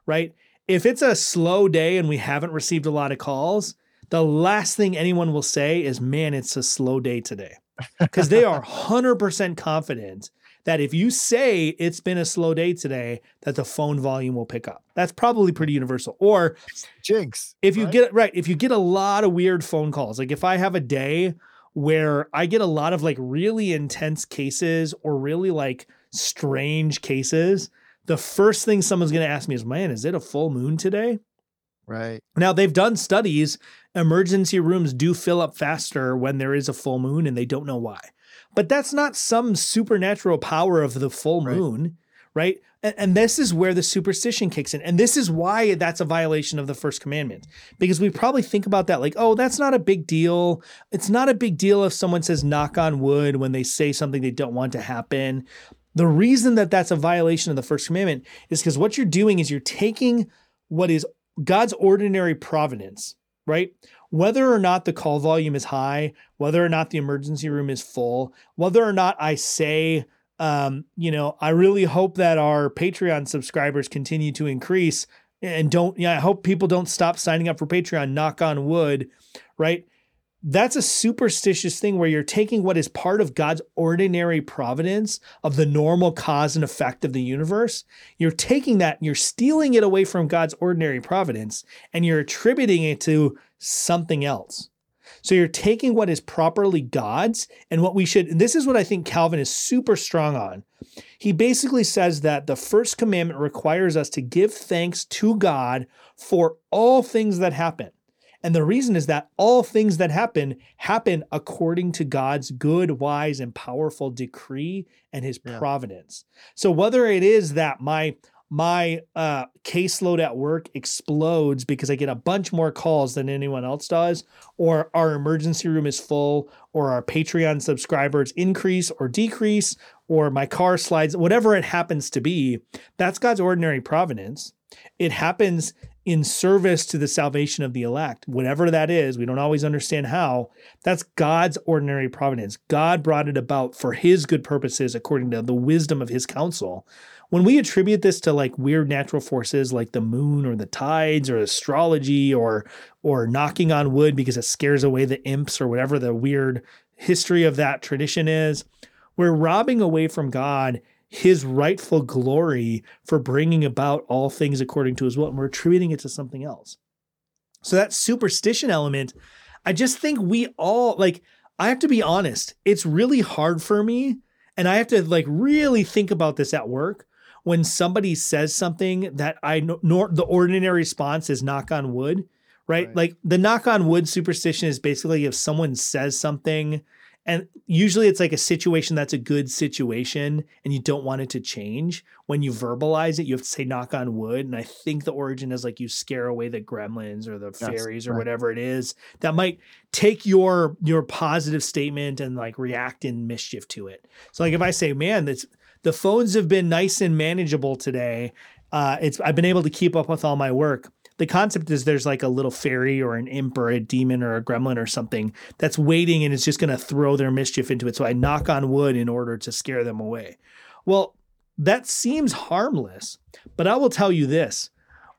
right? If it's a slow day and we haven't received a lot of calls, the last thing anyone will say is, man, it's a slow day today. Because they are 100% confident that if you say it's been a slow day today, that the phone volume will pick up. That's probably pretty universal. Or Jinx. if you right? get right, if you get a lot of weird phone calls, like if I have a day where I get a lot of like really intense cases or really like strange cases, the first thing someone's going to ask me is, "Man, is it a full moon today?" right. Now, they've done studies. Emergency rooms do fill up faster when there is a full moon, and they don't know why. But that's not some supernatural power of the full moon, right? And, and this is where the superstition kicks in. And this is why that's a violation of the first commandment. Because we probably think about that like, oh, that's not a big deal. It's not a big deal if someone says knock on wood when they say something they don't want to happen. The reason that that's a violation of the first commandment is because what you're doing is you're taking what is God's ordinary providence, right? Whether or not the call volume is high, whether or not the emergency room is full, whether or not I say, um, you know, I really hope that our Patreon subscribers continue to increase and don't, yeah, I hope people don't stop signing up for Patreon, knock on wood, right? That's a superstitious thing where you're taking what is part of God's ordinary providence of the normal cause and effect of the universe. You're taking that, you're stealing it away from God's ordinary providence, and you're attributing it to something else. So you're taking what is properly God's and what we should, and this is what I think Calvin is super strong on. He basically says that the first commandment requires us to give thanks to God for all things that happen. And the reason is that all things that happen happen according to God's good, wise, and powerful decree and his Yeah. providence. So whether it is that my my uh, caseload at work explodes because I get a bunch more calls than anyone else does, or our emergency room is full, or our Patreon subscribers increase or decrease, or my car slides, whatever it happens to be, that's God's ordinary providence. It happens in service to the salvation of the elect, whatever that is. We don't always understand how. That's God's ordinary providence. God brought it about for his good purposes according to the wisdom of his counsel. When we attribute this to like weird natural forces like the moon or the tides or astrology or or knocking on wood because it scares away the imps or whatever the weird history of that tradition is, we're robbing away from God his rightful glory for bringing about all things according to his will, and we're attributing it to something else. So that superstition element, I just think we all like, I have to be honest, it's really hard for me. And I have to like really think about this at work when somebody says something that I know nor the ordinary response is knock on wood, right? Right. Like the knock on wood superstition is basically if someone says something And usually it's like a situation that's a good situation and you don't want it to change. When you verbalize it, you have to say knock on wood. And I think the origin is like you scare away the gremlins or the Yes, fairies or right. whatever it is that might take your your positive statement and like react in mischief to it. So like if I say, man, this the phones have been nice and manageable today. Uh, it's I've been able to keep up with all my work. The concept is there's like a little fairy or an imp or a demon or a gremlin or something that's waiting and it's just going to throw their mischief into it. So I knock on wood in order to scare them away. Well, that seems harmless, but I will tell you this.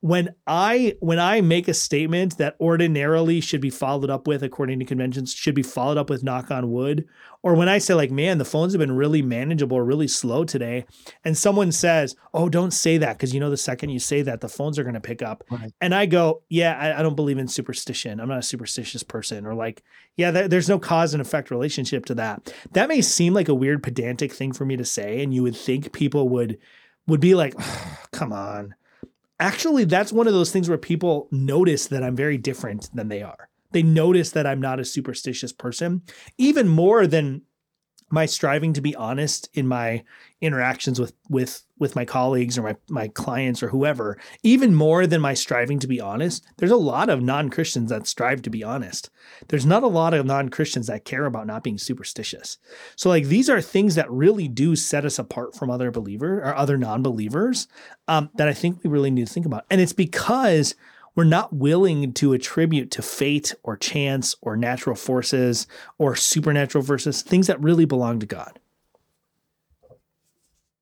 When I when I make a statement that ordinarily should be followed up with according to conventions should be followed up with knock on wood or when I say like man the phones have been really manageable or really slow today and someone says oh don't say that because you know the second you say that the phones are going to pick up Right. and I go yeah I, I don't believe in superstition. I'm not a superstitious person or like yeah there, there's no cause and effect relationship to that. That may seem like a weird pedantic thing for me to say and you would think people would would be like come on actually that's one of those things where people notice that I'm very different than they are. They notice that I'm not a superstitious person, even more than my striving to be honest in my interactions with with with my colleagues or my my clients or whoever, even more than my striving to be honest. There's a lot of non-Christians that strive to be honest. There's not a lot of non-Christians that care about not being superstitious. So like these are things that really do set us apart from other believer or other non-believers um, that I think we really need to think about. And it's because we're not willing to attribute to fate or chance or natural forces or supernatural forces things that really belong to God.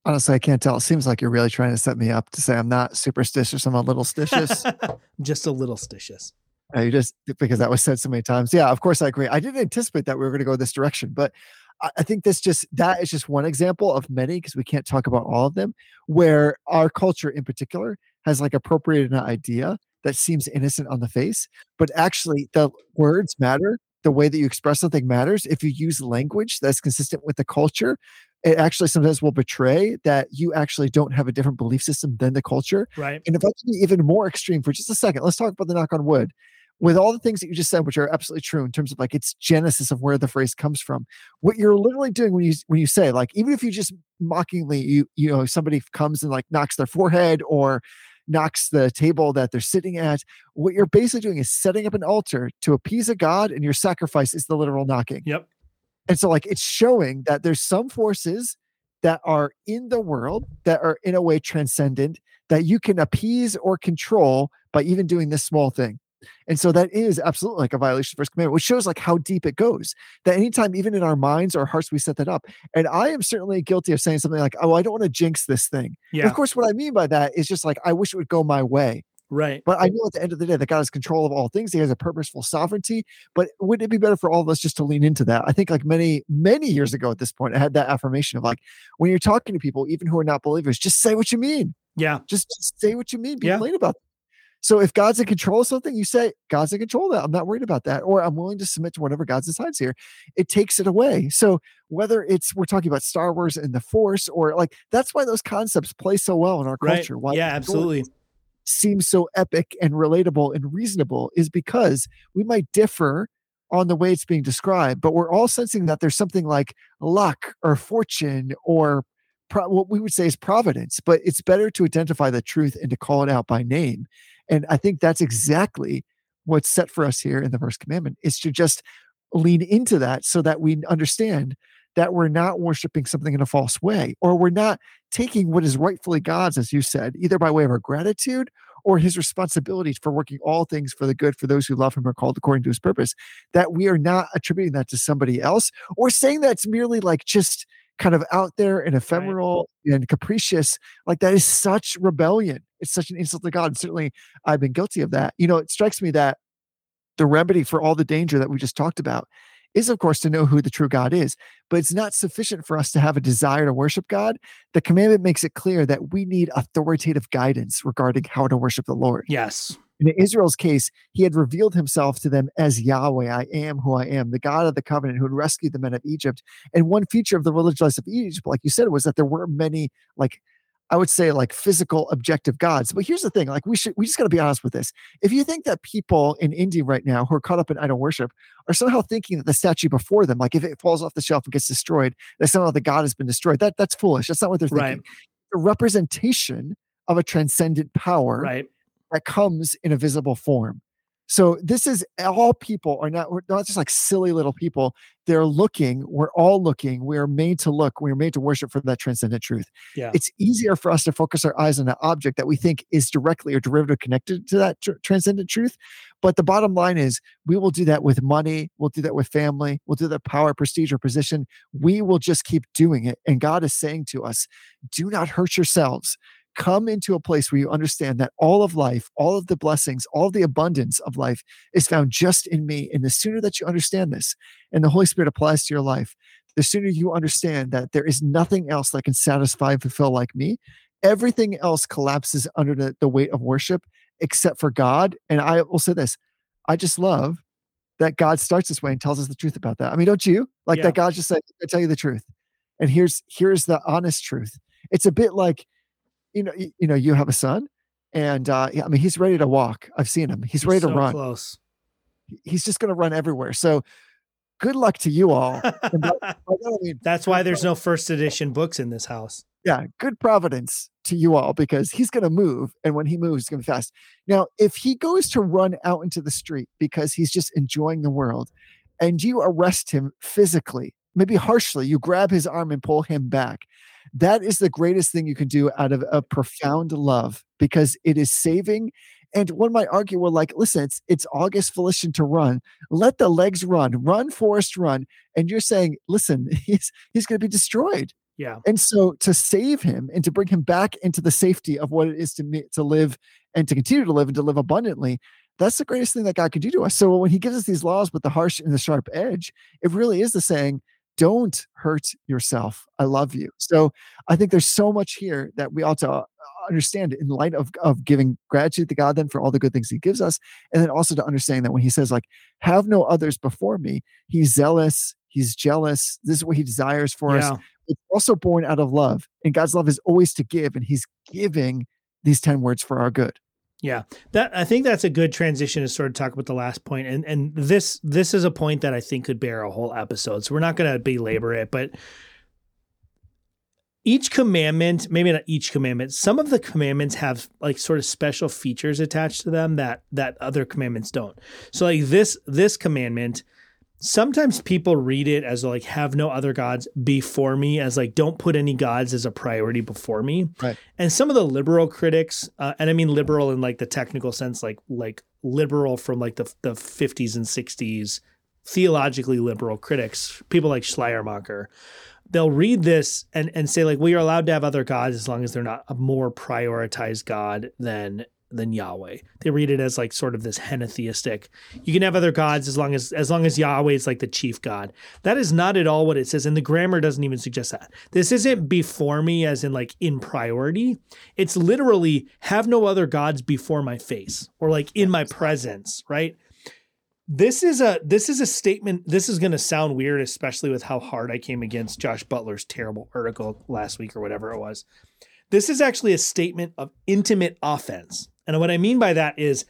Honestly, I can't tell. It seems like you're really trying to set me up to say I'm not superstitious. I'm a little stitious. Just a little stitious. Uh, you just because that was said so many times. Yeah, of course I agree. I didn't anticipate that we were going to go this direction, but I, I think this just that is just one example of many because we can't talk about all of them where our culture in particular has like appropriated an idea that seems innocent on the face, but actually the words matter. The way that you express something matters. If you use language that's consistent with the culture, it actually sometimes will betray that you actually don't have a different belief system than the culture. Right. And if I can be even more extreme for just a second, let's talk about the knock on wood. With all the things that you just said, which are absolutely true in terms of like its genesis of where the phrase comes from, what you're literally doing when you when you say like even if you just mockingly you you know somebody comes and like knocks their forehead or knocks the table that they're sitting at, what you're basically doing is setting up an altar to appease a god, and your sacrifice is the literal knocking. Yep. And so, like, it's showing that there's some forces that are in the world that are in a way transcendent that you can appease or control by even doing this small thing. And so that is absolutely like a violation of first commandment, which shows like how deep it goes. That anytime, even in our minds or hearts, we set that up. And I am certainly guilty of saying something like, "Oh, I don't want to jinx this thing." And Yeah. Of course, what I mean by that is just like I wish it would go my way. Right. But I know at the end of the day that God has control of all things. He has a purposeful sovereignty. But wouldn't it be better for all of us just to lean into that? I think like many, many years ago at this point, I had that affirmation of like, when you're talking to people, even who are not believers, just say what you mean. Yeah. Just, just say what you mean. Be Yeah. plain about it. So if God's in control of something, you say, God's in control of that. I'm not worried about that. Or I'm willing to submit to whatever God decides here. It takes it away. So whether it's we're talking about Star Wars and the Force, or like that's why those concepts play so well in our Right. culture. Why Yeah, absolutely. seems so epic and relatable and reasonable is because we might differ on the way it's being described, but we're all sensing that there's something like luck or fortune or pro- what we would say is providence, but it's better to identify the truth and to call it out by name. And I think that's exactly what's set for us here in the first commandment is to just lean into that so that we understand that we're not worshiping something in a false way or we're not taking what is rightfully God's, as you said, either by way of our gratitude or his responsibility for working all things for the good for those who love him are called according to his purpose, that we are not attributing that to somebody else or saying that's merely like just kind of out there and ephemeral and capricious. Like that is such rebellion. It's such an insult to God. And certainly I've been guilty of that. You know, it strikes me that the remedy for all the danger that we just talked about is, of course, to know who the true God is. But it's not sufficient for us to have a desire to worship God. The commandment makes it clear that we need authoritative guidance regarding how to worship the Lord. Yes. In Israel's case, he had revealed himself to them as Yahweh, I am who I am, the God of the covenant who had rescued the men of Egypt. And one feature of the religious life of Egypt, like you said, was that there were many like I would say like physical objective gods. But here's the thing, like we should we just got to be honest with this. If you think that people in India right now who are caught up in idol worship are somehow thinking that the statue before them, like if it falls off the shelf and gets destroyed, that somehow the god has been destroyed, that that's foolish. That's not what they're thinking. Right. The representation of a transcendent power Right. that comes in a visible form. So this is all people are not we're not just like silly little people. They're looking. We're all looking. We are made to look. We are made to worship for that transcendent truth. Yeah. It's easier for us to focus our eyes on an object that we think is directly or derivative connected to that tr- transcendent truth. But the bottom line is, we will do that with money. We'll do that with family. We'll do that power, prestige, or position. We will just keep doing it. And God is saying to us, do not hurt yourselves come into a place where you understand that all of life, all of the blessings, all of the abundance of life is found just in me. And the sooner that you understand this and the Holy Spirit applies to your life, the sooner you understand that there is nothing else that can satisfy and fulfill like me, everything else collapses under the, the weight of worship except for God. And I will say this I just love that God starts this way and tells us the truth about that. I mean, don't you? Like Yeah. that God just said, I tell you the truth. And here's here's the honest truth. It's a bit like you know, you, you know, you have a son, and uh, yeah, I mean, he's ready to walk. I've seen him. He's ready to run. Close. He's just going to run everywhere. So, good luck to you all. And by- by that I mean, That's why there's no first edition books in this house. yeah, good providence to you all because he's going to move, and when he moves, it's going to be fast. Now, if he goes to run out into the street because he's just enjoying the world, and you arrest him physically, maybe harshly, you grab his arm and pull him back. That is the greatest thing you can do out of a profound love because it is saving. And one might argue, well, like, listen, it's it's August volition to run. Let the legs run, run, Forrest, run. And you're saying, listen, he's he's going to be destroyed. Yeah. And so to save him and to bring him back into the safety of what it is to me to live and to continue to live and to live abundantly, that's the greatest thing that God could do to us. So when he gives us these laws with the harsh and the sharp edge, it really is the saying, don't hurt yourself. I love you. So I think there's so much here that we ought to uh, understand in light of, of giving gratitude to God then for all the good things he gives us. And then also to understand that when he says like, have no others before me, he's zealous, he's jealous. This is what he desires for us it's also born out of love. And God's love is always to give, and He's giving these 10 words for our good. Yeah, that I think that's a good transition to sort of talk about the last point, and and this this is a point that I think could bear a whole episode. So we're not going to belabor it, but each commandment, maybe not each commandment, some of the commandments have like sort of special features attached to them that that other commandments don't. So like this this commandment, sometimes people read it as like have no other gods before me as like don't put any gods as a priority before me Right. and some of the liberal critics uh, and i mean liberal in like the technical sense like like liberal from like the, the 50s and 60s theologically liberal critics people like schleiermacher they'll read this and and say like we are allowed to have other gods as long as they're not a more prioritized god than than Yahweh. They read it as like sort of this henotheistic. You can have other gods as long as as long as Yahweh is like the chief god. That is not at all what it says, and the grammar doesn't even suggest that. This isn't before me as in like in priority. It's literally have no other gods before my face or like in my presence, right? This is a this is a statement. This is going to sound weird, especially with how hard I came against Josh Butler's terrible article last week or whatever it was. This is actually a statement of intimate offense. And what I mean by that is,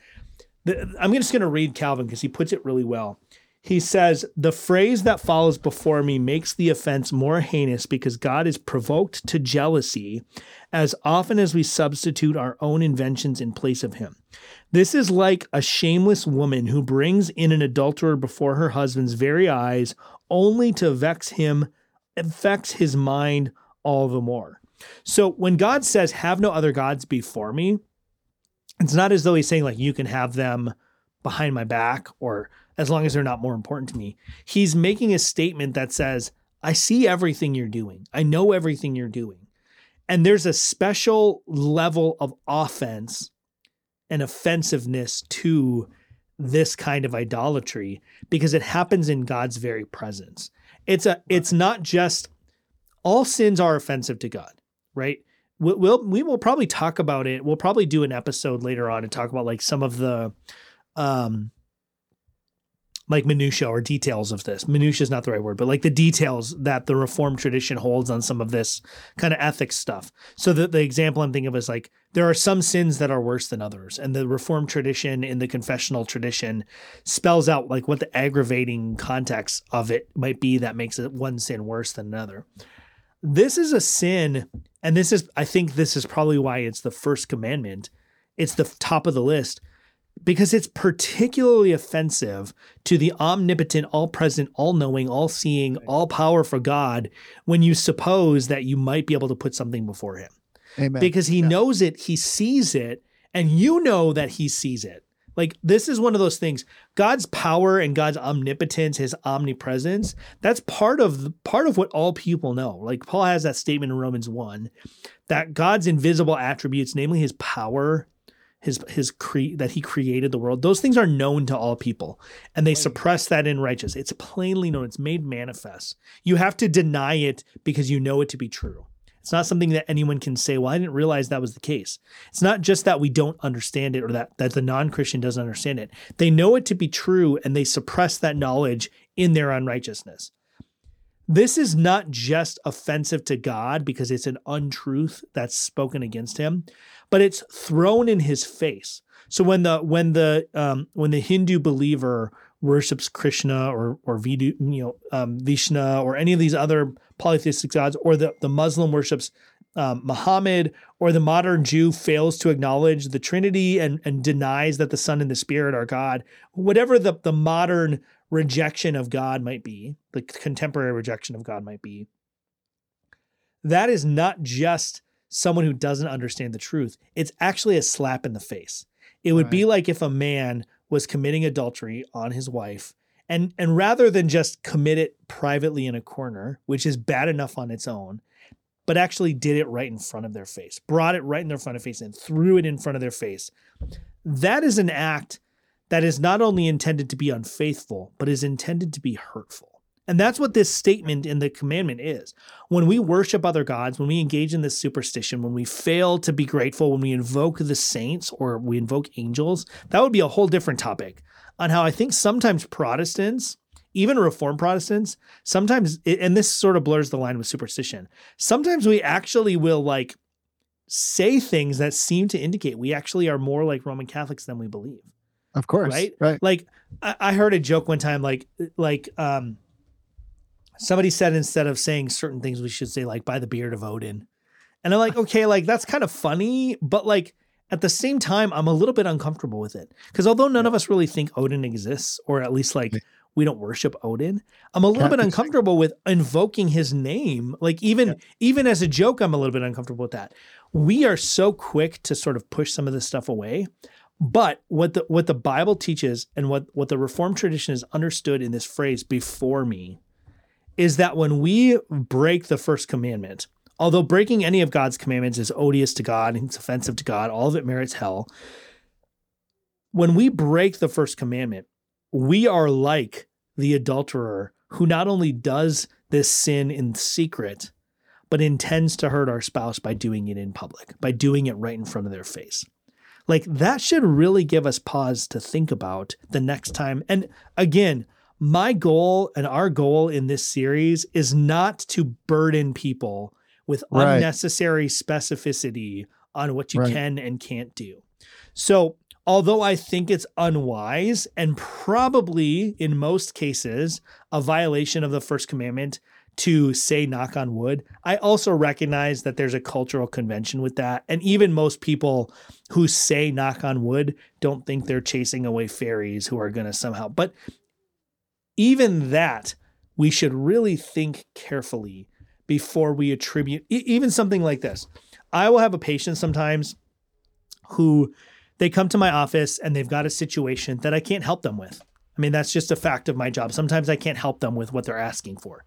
the, I'm just going to read Calvin because he puts it really well. He says, The phrase that follows before me makes the offense more heinous because God is provoked to jealousy as often as we substitute our own inventions in place of him. This is like a shameless woman who brings in an adulterer before her husband's very eyes only to vex him, affects his mind all the more. So when God says, Have no other gods before me, it's not as though he's saying, like, you can have them behind my back or as long as they're not more important to me. He's making a statement that says, I see everything you're doing, I know everything you're doing. And there's a special level of offense and offensiveness to this kind of idolatry because it happens in God's very presence. It's a it's not just all sins are offensive to God, right? We'll, we'll we will probably talk about it. We'll probably do an episode later on and talk about like some of the um like minutia or details of this. Minutia is not the right word, but like the details that the Reformed tradition holds on some of this kind of ethics stuff. So the, the example I'm thinking of is like there are some sins that are worse than others, and the Reformed tradition in the confessional tradition spells out like what the aggravating context of it might be that makes one sin worse than another. This is a sin, and this is I think this is probably why it's the first commandment. It's the top of the list because it's particularly offensive to the omnipotent, all present, all knowing, all seeing, all powerful God when you suppose that you might be able to put something before him. Amen. Because he Yeah. knows it, he sees it, and you know that he sees it. Like this is one of those things. God's power and God's omnipotence, his omnipresence, that's part of the, part of what all people know. Like Paul has that statement in Romans 1 that God's invisible attributes, namely his power, his his cre- that he created the world those things are known to all people and they suppress that in righteous it's plainly known. It's made manifest. You have to deny it because you know it to be true it's not something that anyone can say well i didn't realize that was the case. It's not just that we don't understand it or that that the non-christian doesn't understand it. They know it to be true and they suppress that knowledge in their unrighteousness. This is not just offensive to God because it's an untruth that's spoken against him, but it's thrown in his face. So when the when the um, when the Hindu believer worships Krishna or or Vidu, you know um, Vishnu or any of these other polytheistic gods, or the the Muslim worships um, Muhammad, or the modern Jew fails to acknowledge the Trinity and and denies that the Son and the Spirit are God, whatever the the modern rejection of God might be, the contemporary rejection of God might be, that is not just someone who doesn't understand the truth. It's actually a slap in the face. It would be like if a man was committing adultery on his wife and and rather than just commit it privately in a corner, which is bad enough on its own, but actually did it right in front of their face, brought it right in their front of face and threw it in front of their face. That is an act that is not only intended to be unfaithful, but is intended to be hurtful. And that's what this statement in the commandment is. When we worship other gods, when we engage in this superstition, when we fail to be grateful, when we invoke the saints or we invoke angels, that would be a whole different topic on how I think sometimes Protestants, even Reformed Protestants, sometimes, and this sort of blurs the line with superstition, sometimes we actually will like say things that seem to indicate we actually are more like Roman Catholics than we believe Of course. right? Right. Like I, I heard a joke one time, like like um somebody said instead of saying certain things, we should say like by the beard of Odin. And I'm like, okay, like that's kind of funny, but like at the same time, I'm a little bit uncomfortable with it. Because although none of us really think Odin exists, or at least like we don't worship Odin, I'm a little bit uncomfortable with invoking his name. Like even Yeah. even as a joke, I'm a little bit uncomfortable with that. We are so quick to sort of push some of this stuff away. But what the what the Bible teaches and what what the Reformed tradition has understood in this phrase before me is that when we break the first commandment, although breaking any of God's commandments is odious to God and it's offensive to God, all of it merits hell. When we break the first commandment, we are like the adulterer who not only does this sin in secret, but intends to hurt our spouse by doing it in public, by doing it right in front of their face. Like that should really give us pause to think about the next time. And again, my goal and our goal in this series is not to burden people with Right. unnecessary specificity on what you Right. can and can't do. So, although I think it's unwise and probably in most cases a violation of the first commandment to say knock on wood, I also recognize that there's a cultural convention with that. And even most people who say knock on wood don't think they're chasing away fairies who are going to somehow. But even that, we should really think carefully before we attribute even something like this. I will have a patient sometimes who they come to my office and they've got a situation that I can't help them with. I mean, that's just a fact of my job. Sometimes I can't help them with what they're asking for.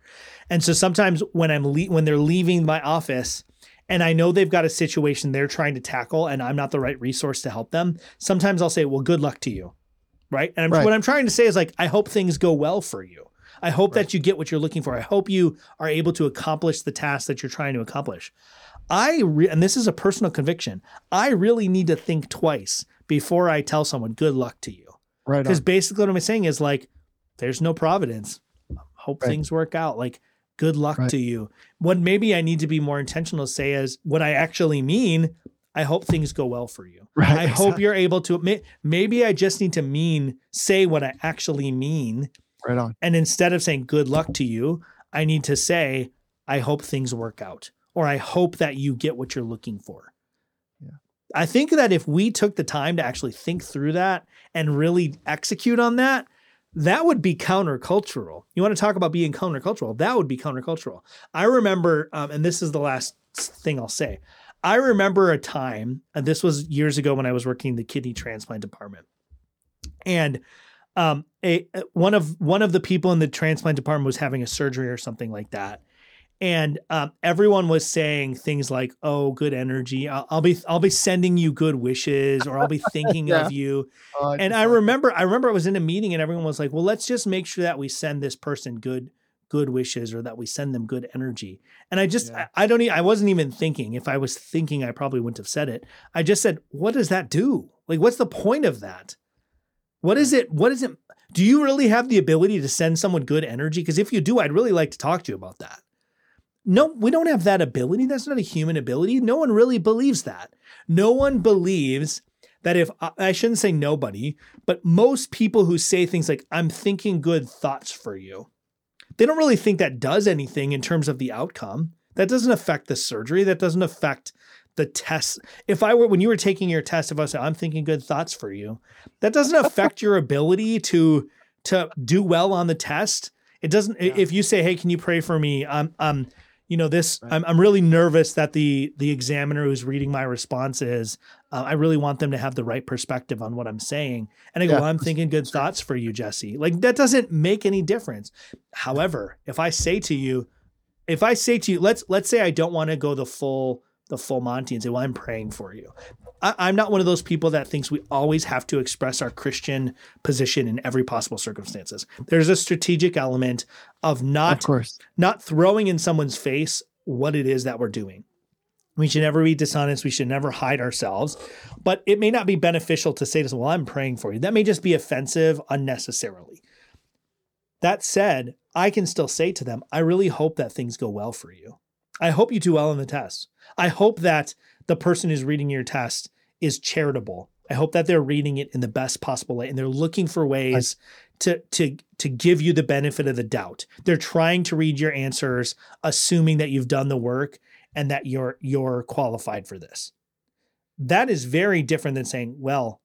And so sometimes when I'm le- when they're leaving my office and I know they've got a situation they're trying to tackle and I'm not the right resource to help them, sometimes I'll say, "Well, good luck to you." Right? And I'm, Right. what I'm trying to say is like I hope things go well for you. I hope that you get what you're looking for. I hope you are able to accomplish the task that you're trying to accomplish. I re- and this is a personal conviction. I really need to think twice before I tell someone good luck to you. Right. Because basically what I'm saying is like there's no providence. Hope Right. things work out. Like, good luck Right. to you. What maybe I need to be more intentional to say is what I actually mean. I hope things go well for you. Right. I hope you're able to. may- Maybe I just need to mean say what I actually mean, right on. and instead of saying good luck to you, I need to say I hope things work out, or I hope that you get what you're looking for. Yeah. I think that if we took the time to actually think through that and really execute on that, that would be countercultural. You want to talk about being countercultural? That would be countercultural. I remember, um, and this is the last thing I'll say. I remember a time, and this was years ago when I was working in the kidney transplant department, and um, a one of one of the people in the transplant department was having a surgery or something like that, and um, everyone was saying things like, "Oh, good energy. I'll, I'll be I'll be sending you good wishes, or I'll be thinking Yeah. of you." Uh, and I remember, I remember I was in a meeting and everyone was like, "Well, let's just make sure that we send this person good, good wishes, or that we send them good energy." And I just, Yeah. I, I don't, e- I wasn't even thinking. If I was thinking, I probably wouldn't have said it. I just said, "What does that do? Like, what's the point of that? What is it? What is it? Do you really have the ability to send someone good energy? Because if you do, I'd really like to talk to you about that." No, we don't have that ability. That's not a human ability. No one really believes that. No one believes that if I- I shouldn't say nobody, but most people who say things like, I'm thinking good thoughts for you, they don't really think that does anything in terms of the outcome. That doesn't affect the surgery. That doesn't affect the test. If I were, when you were taking your test, if I said, I'm thinking good thoughts for you, that doesn't affect your ability to, to do well on the test. It doesn't, Yeah. if you say, Hey, can you pray for me? I'm, I'm, you know, this, Right. I'm, I'm really nervous that the, the examiner who's reading my responses uh, I really want them to have the right perspective on what I'm saying. And I go, Yeah. well, I'm thinking good thoughts for you, Jesse. Like that doesn't make any difference. However, if I say to you, if I say to you, let's let's say I don't want to go the full the full Monty and say, well, I'm praying for you. I, I'm not one of those people that thinks we always have to express our Christian position in every possible circumstances. There's a strategic element of of not course. not throwing in someone's face what it is that we're doing. We should never be dishonest. We should never hide ourselves. But it may not be beneficial to say to someone, Well, I'm praying for you. That may just be offensive unnecessarily. That said, I can still say to them, I really hope that things go well for you. I hope you do well in the test. I hope that the person who's reading your test is charitable. I hope that they're reading it in the best possible way and they're looking for ways to to to give you the benefit of the doubt. They're trying to read your answers assuming that you've done the work and that you're you're qualified for this. That is very different than saying, "Well,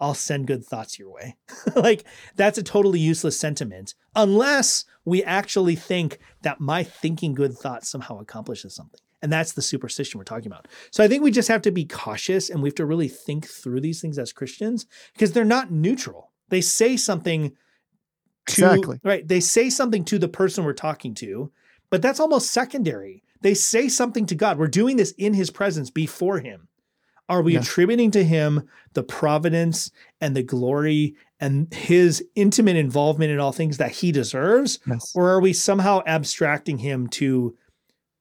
I'll send good thoughts your way." like that's a totally useless sentiment unless we actually think that my thinking good thoughts somehow accomplishes something. And that's the superstition we're talking about. So I think we just have to be cautious and we have to really think through these things as Christians because they're not neutral. They say something to Exactly. right. They say something to the person we're talking to, but that's almost secondary. They say something to God. We're doing this in his presence before him. Are we Yeah. attributing to him the providence and the glory and his intimate involvement in all things that he deserves? Yes. Or are we somehow abstracting him to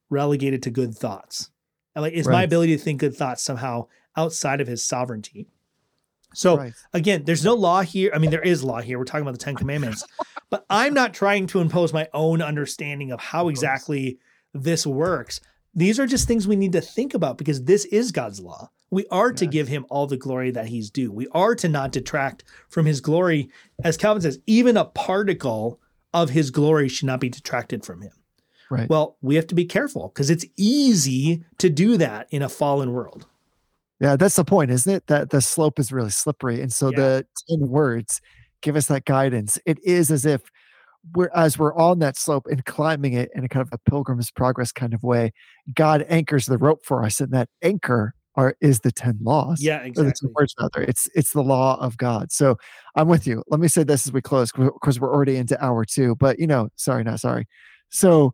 relegated to good thoughts? And Like, is my ability to think good thoughts somehow outside of his sovereignty? So Right. again, there's no law here. I mean, there is law here. We're talking about the Ten Commandments, but I'm not trying to impose my own understanding of how exactly this works. These are just things we need to think about because this is God's law. We are to give him all the glory that he's due. We are to not detract from his glory. As Calvin says, even a particle of his glory should not be detracted from him. Right. Well, we have to be careful because it's easy to do that in a fallen world. Yeah, that's the point, isn't it? That the slope is really slippery. And so Yeah. the 10 words give us that guidance. It is as if we're as we're on that slope and climbing it in a kind of a pilgrim's progress kind of way, God anchors the rope for us, and that anchor are is the 10 laws. Yeah, exactly. 10 words. It's it's the law of God. So I'm with you. Let me say this as we close because we're already into hour two. But you know, sorry, not sorry. So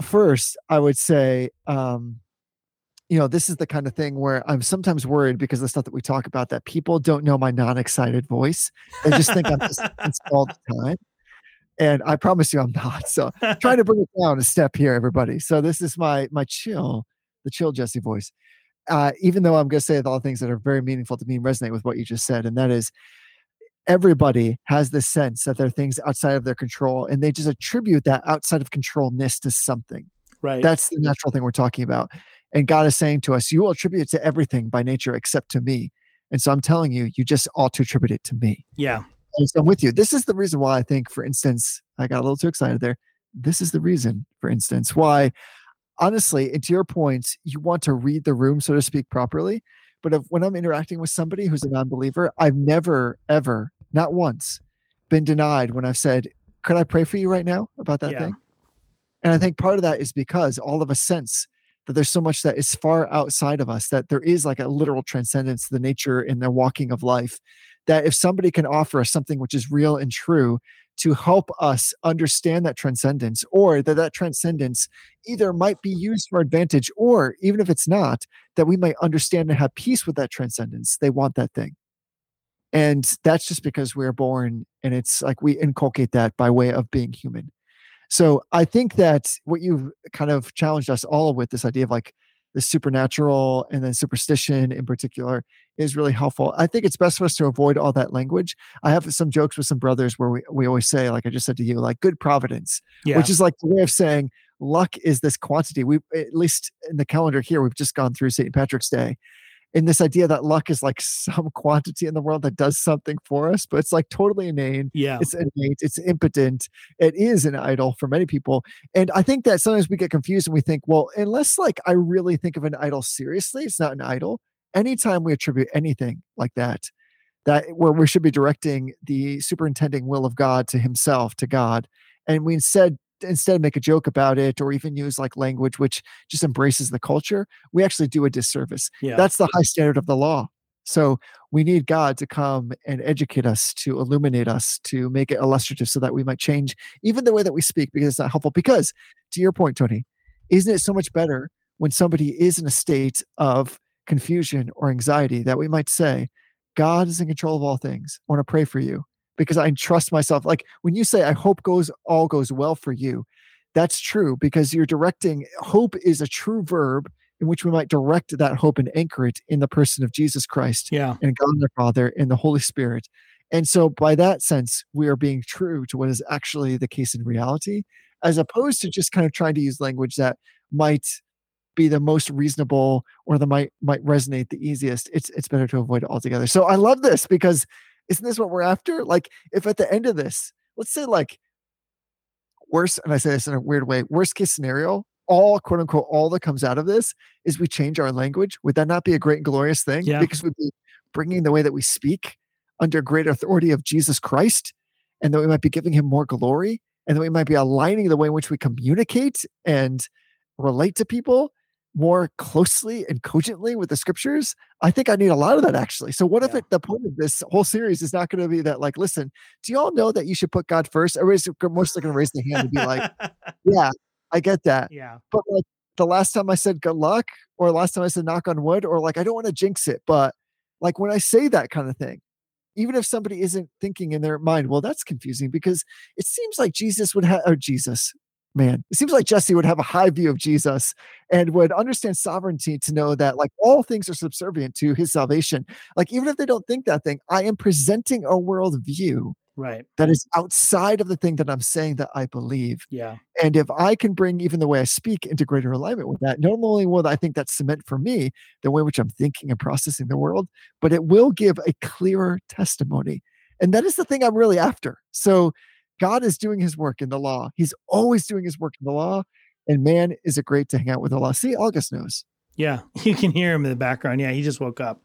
first, I would say um you know, this is the kind of thing where I'm sometimes worried because of the stuff that we talk about that people don't know my non-excited voice. They just think I'm just all the time. And I promise you I'm not. So trying to bring it down a step here, everybody. So this is my my chill, the chill Jesse voice. Uh, even though I'm gonna say all the things that are very meaningful to me and resonate with what you just said, and that is everybody has this sense that there are things outside of their control and they just attribute that outside of controlness to something. Right. That's the natural thing we're talking about. And God is saying to us, you will attribute it to everything by nature except to me. And so I'm telling you, you just ought to attribute it to me. yeah. So I'm with you. This is the reason why I think, for instance, I got a little too excited there. This is the reason, for instance, why, honestly, and to your point, you want to read the room, so to speak, properly. But if, when I'm interacting with somebody who's a non believer, I've never, ever, not once, been denied when I've said, Could I pray for you right now about that Yeah. thing? And I think part of that is because all of us sense that there's so much that is far outside of us, that there is like a literal transcendence to the nature and the walking of life. That if somebody can offer us something which is real and true to help us understand that transcendence, or that that transcendence either might be used for advantage, or even if it's not, that we might understand and have peace with that transcendence, they want that thing. And that's just because we're born and it's like we inculcate that by way of being human. So I think that what you've kind of challenged us all with this idea of like the supernatural and then superstition in particular is really helpful. I think it's best for us to avoid all that language. I have some jokes with some brothers where we, we always say, like I just said to you, like good providence, Yeah. which is like the way of saying luck is this quantity. We at least in the calendar here, we've just gone through St. Patrick's Day. In this idea that luck is like some quantity in the world that does something for us, but it's like totally inane. Yeah. it's innate. It's impotent. It is an idol for many people. And i think that sometimes we get confused and we think well unless like i really think of an idol seriously it's not an idol. Anytime we attribute anything like that that where we should be directing the superintending will of god to himself to god and we instead instead of make a joke about it or even use like language which just embraces the culture we actually do a disservice yeah. that's the high standard of the law. So we need God to come and educate us, to illuminate us, to make it illustrative so that we might change even the way that we speak because it's not helpful. Because to your point, Tony, isn't it so much better when somebody is in a state of confusion or anxiety that we might say, God is in control of all things. I want to pray for you because I trust myself. Like when you say, I hope goes all goes well for you, that's true because you're directing hope is a true verb in which we might direct that hope and anchor it in the person of Jesus Christ yeah. and God the Father and the Holy Spirit. And so, by that sense, we are being true to what is actually the case in reality, as opposed to just kind of trying to use language that might be the most reasonable or that might might resonate the easiest. It's it's better to avoid it altogether. So I love this because isn't this what we're after? Like, if at the end of this, let's say like worst, and I say this in a weird way, worst case scenario, all quote unquote, all that comes out of this is we change our language. Would that not be a great and glorious thing? Yeah. Because we'd be bringing the way that we speak under great authority of Jesus Christ, and that we might be giving him more glory, and that we might be aligning the way in which we communicate and relate to people more closely and cogently with the scriptures. I think I need a lot of that actually. So what if it, the point of this whole series is not going to be that like, listen, do you all know that you should put God first? Everybody's mostly going to raise their hand and be like, yeah, I get that. yeah. But like the last time I said good luck, or last time I said knock on wood, or like I don't want to jinx it, but like when I say that kind of thing, even if somebody isn't thinking in their mind, well, that's confusing because it seems like Jesus would have, or Jesus, man, it seems like Jesse would have a high view of Jesus and would understand sovereignty to know that like all things are subservient to his salvation. Like even if they don't think that thing, I am presenting a world view Right. that is outside of the thing that I'm saying that I believe. Yeah. And if I can bring even the way I speak into greater alignment with that, not only will I think that's cement for me, the way in which I'm thinking and processing the world, but it will give a clearer testimony. And that is the thing I'm really after. So God is doing his work in the law. He's always doing his work in the law. And man, is it great to hang out with the law. See, August knows. Yeah, you can hear him in the background. Yeah, he just woke up.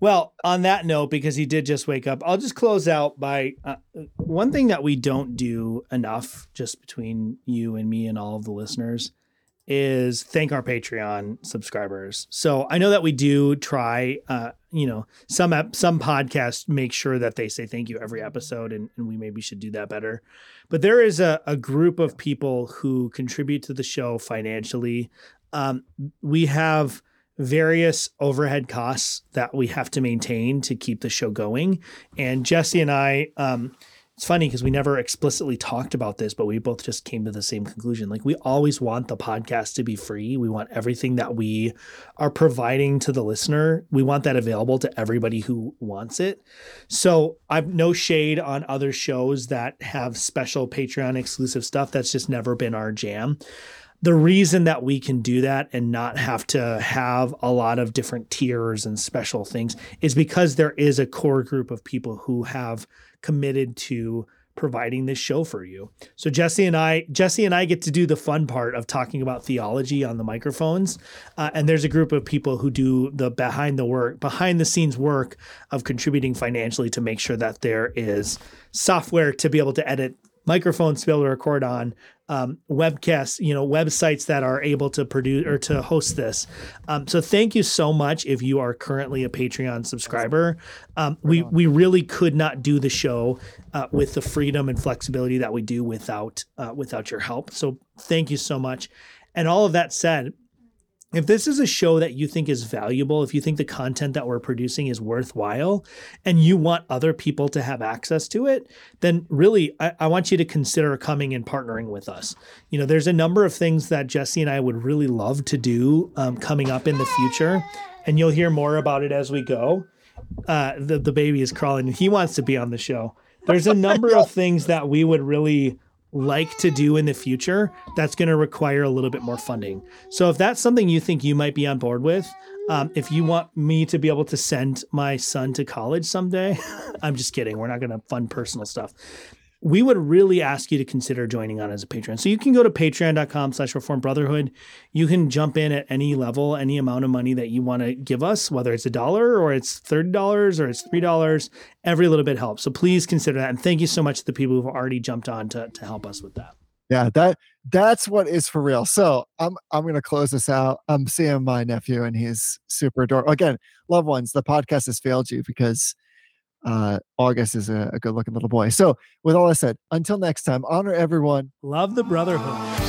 Well, on that note, because he did just wake up, I'll just close out by uh, one thing that we don't do enough, just between you and me and all of the listeners, is thank our Patreon subscribers. So I know that we do try, uh, you know, some ep- some podcasts make sure that they say thank you every episode, and, and we maybe should do that better. But there is a, a group of people who contribute to the show financially. Um, we have various overhead costs that we have to maintain to keep the show going. And Jesse and I, um, it's funny because we never explicitly talked about this, but we both just came to the same conclusion. Like we always want the podcast to be free. We want everything that we are providing to the listener. We want that available to everybody who wants it. So I've no shade on other shows that have special Patreon exclusive stuff. That's just never been our jam the reason that we can do that and not have to have a lot of different tiers and special things is because there is a core group of people who have committed to providing this show for you. So Jesse and I, Jesse and I get to do the fun part of talking about theology on the microphones, uh, and there's a group of people who do the behind the work, behind the scenes work of contributing financially to make sure that there is software to be able to edit microphones to be able to record on um, webcasts, you know, websites that are able to produce or to host this. Um, so thank you so much if you are currently a Patreon subscriber. Um, we we really could not do the show uh, with the freedom and flexibility that we do without uh, without your help. So thank you so much. And all of that said, if this is a show that you think is valuable, if you think the content that we're producing is worthwhile, and you want other people to have access to it, then really, I, I, want you to consider coming and partnering with us. You know, there's a number of things that Jesse and I would really love to do um, coming up in the future, and you'll hear more about it as we go. Uh, the the baby is crawling; and he wants to be on the show. There's a number of things that we would really like to do in the future that's going to require a little bit more funding. So if that's something you think you might be on board with, um, if you want me to be able to send my son to college someday, I'm just kidding. We're not going to fund personal stuff we would really ask you to consider joining on as a patron. So you can go to patreon.com slash reform brotherhood. You can jump in at any level, any amount of money that you want to give us, whether it's a dollar or it's $30 or it's $3. Every little bit helps. So please consider that. And thank you so much to the people who've already jumped on to, to help us with that. Yeah, that that's what is for real. So I'm I'm gonna close this out. I'm seeing my nephew and he's super adorable. Again, loved ones, the podcast has failed you because uh, August is a, a good looking little boy. So, with all that said, until next time, honor everyone. Love the brotherhood.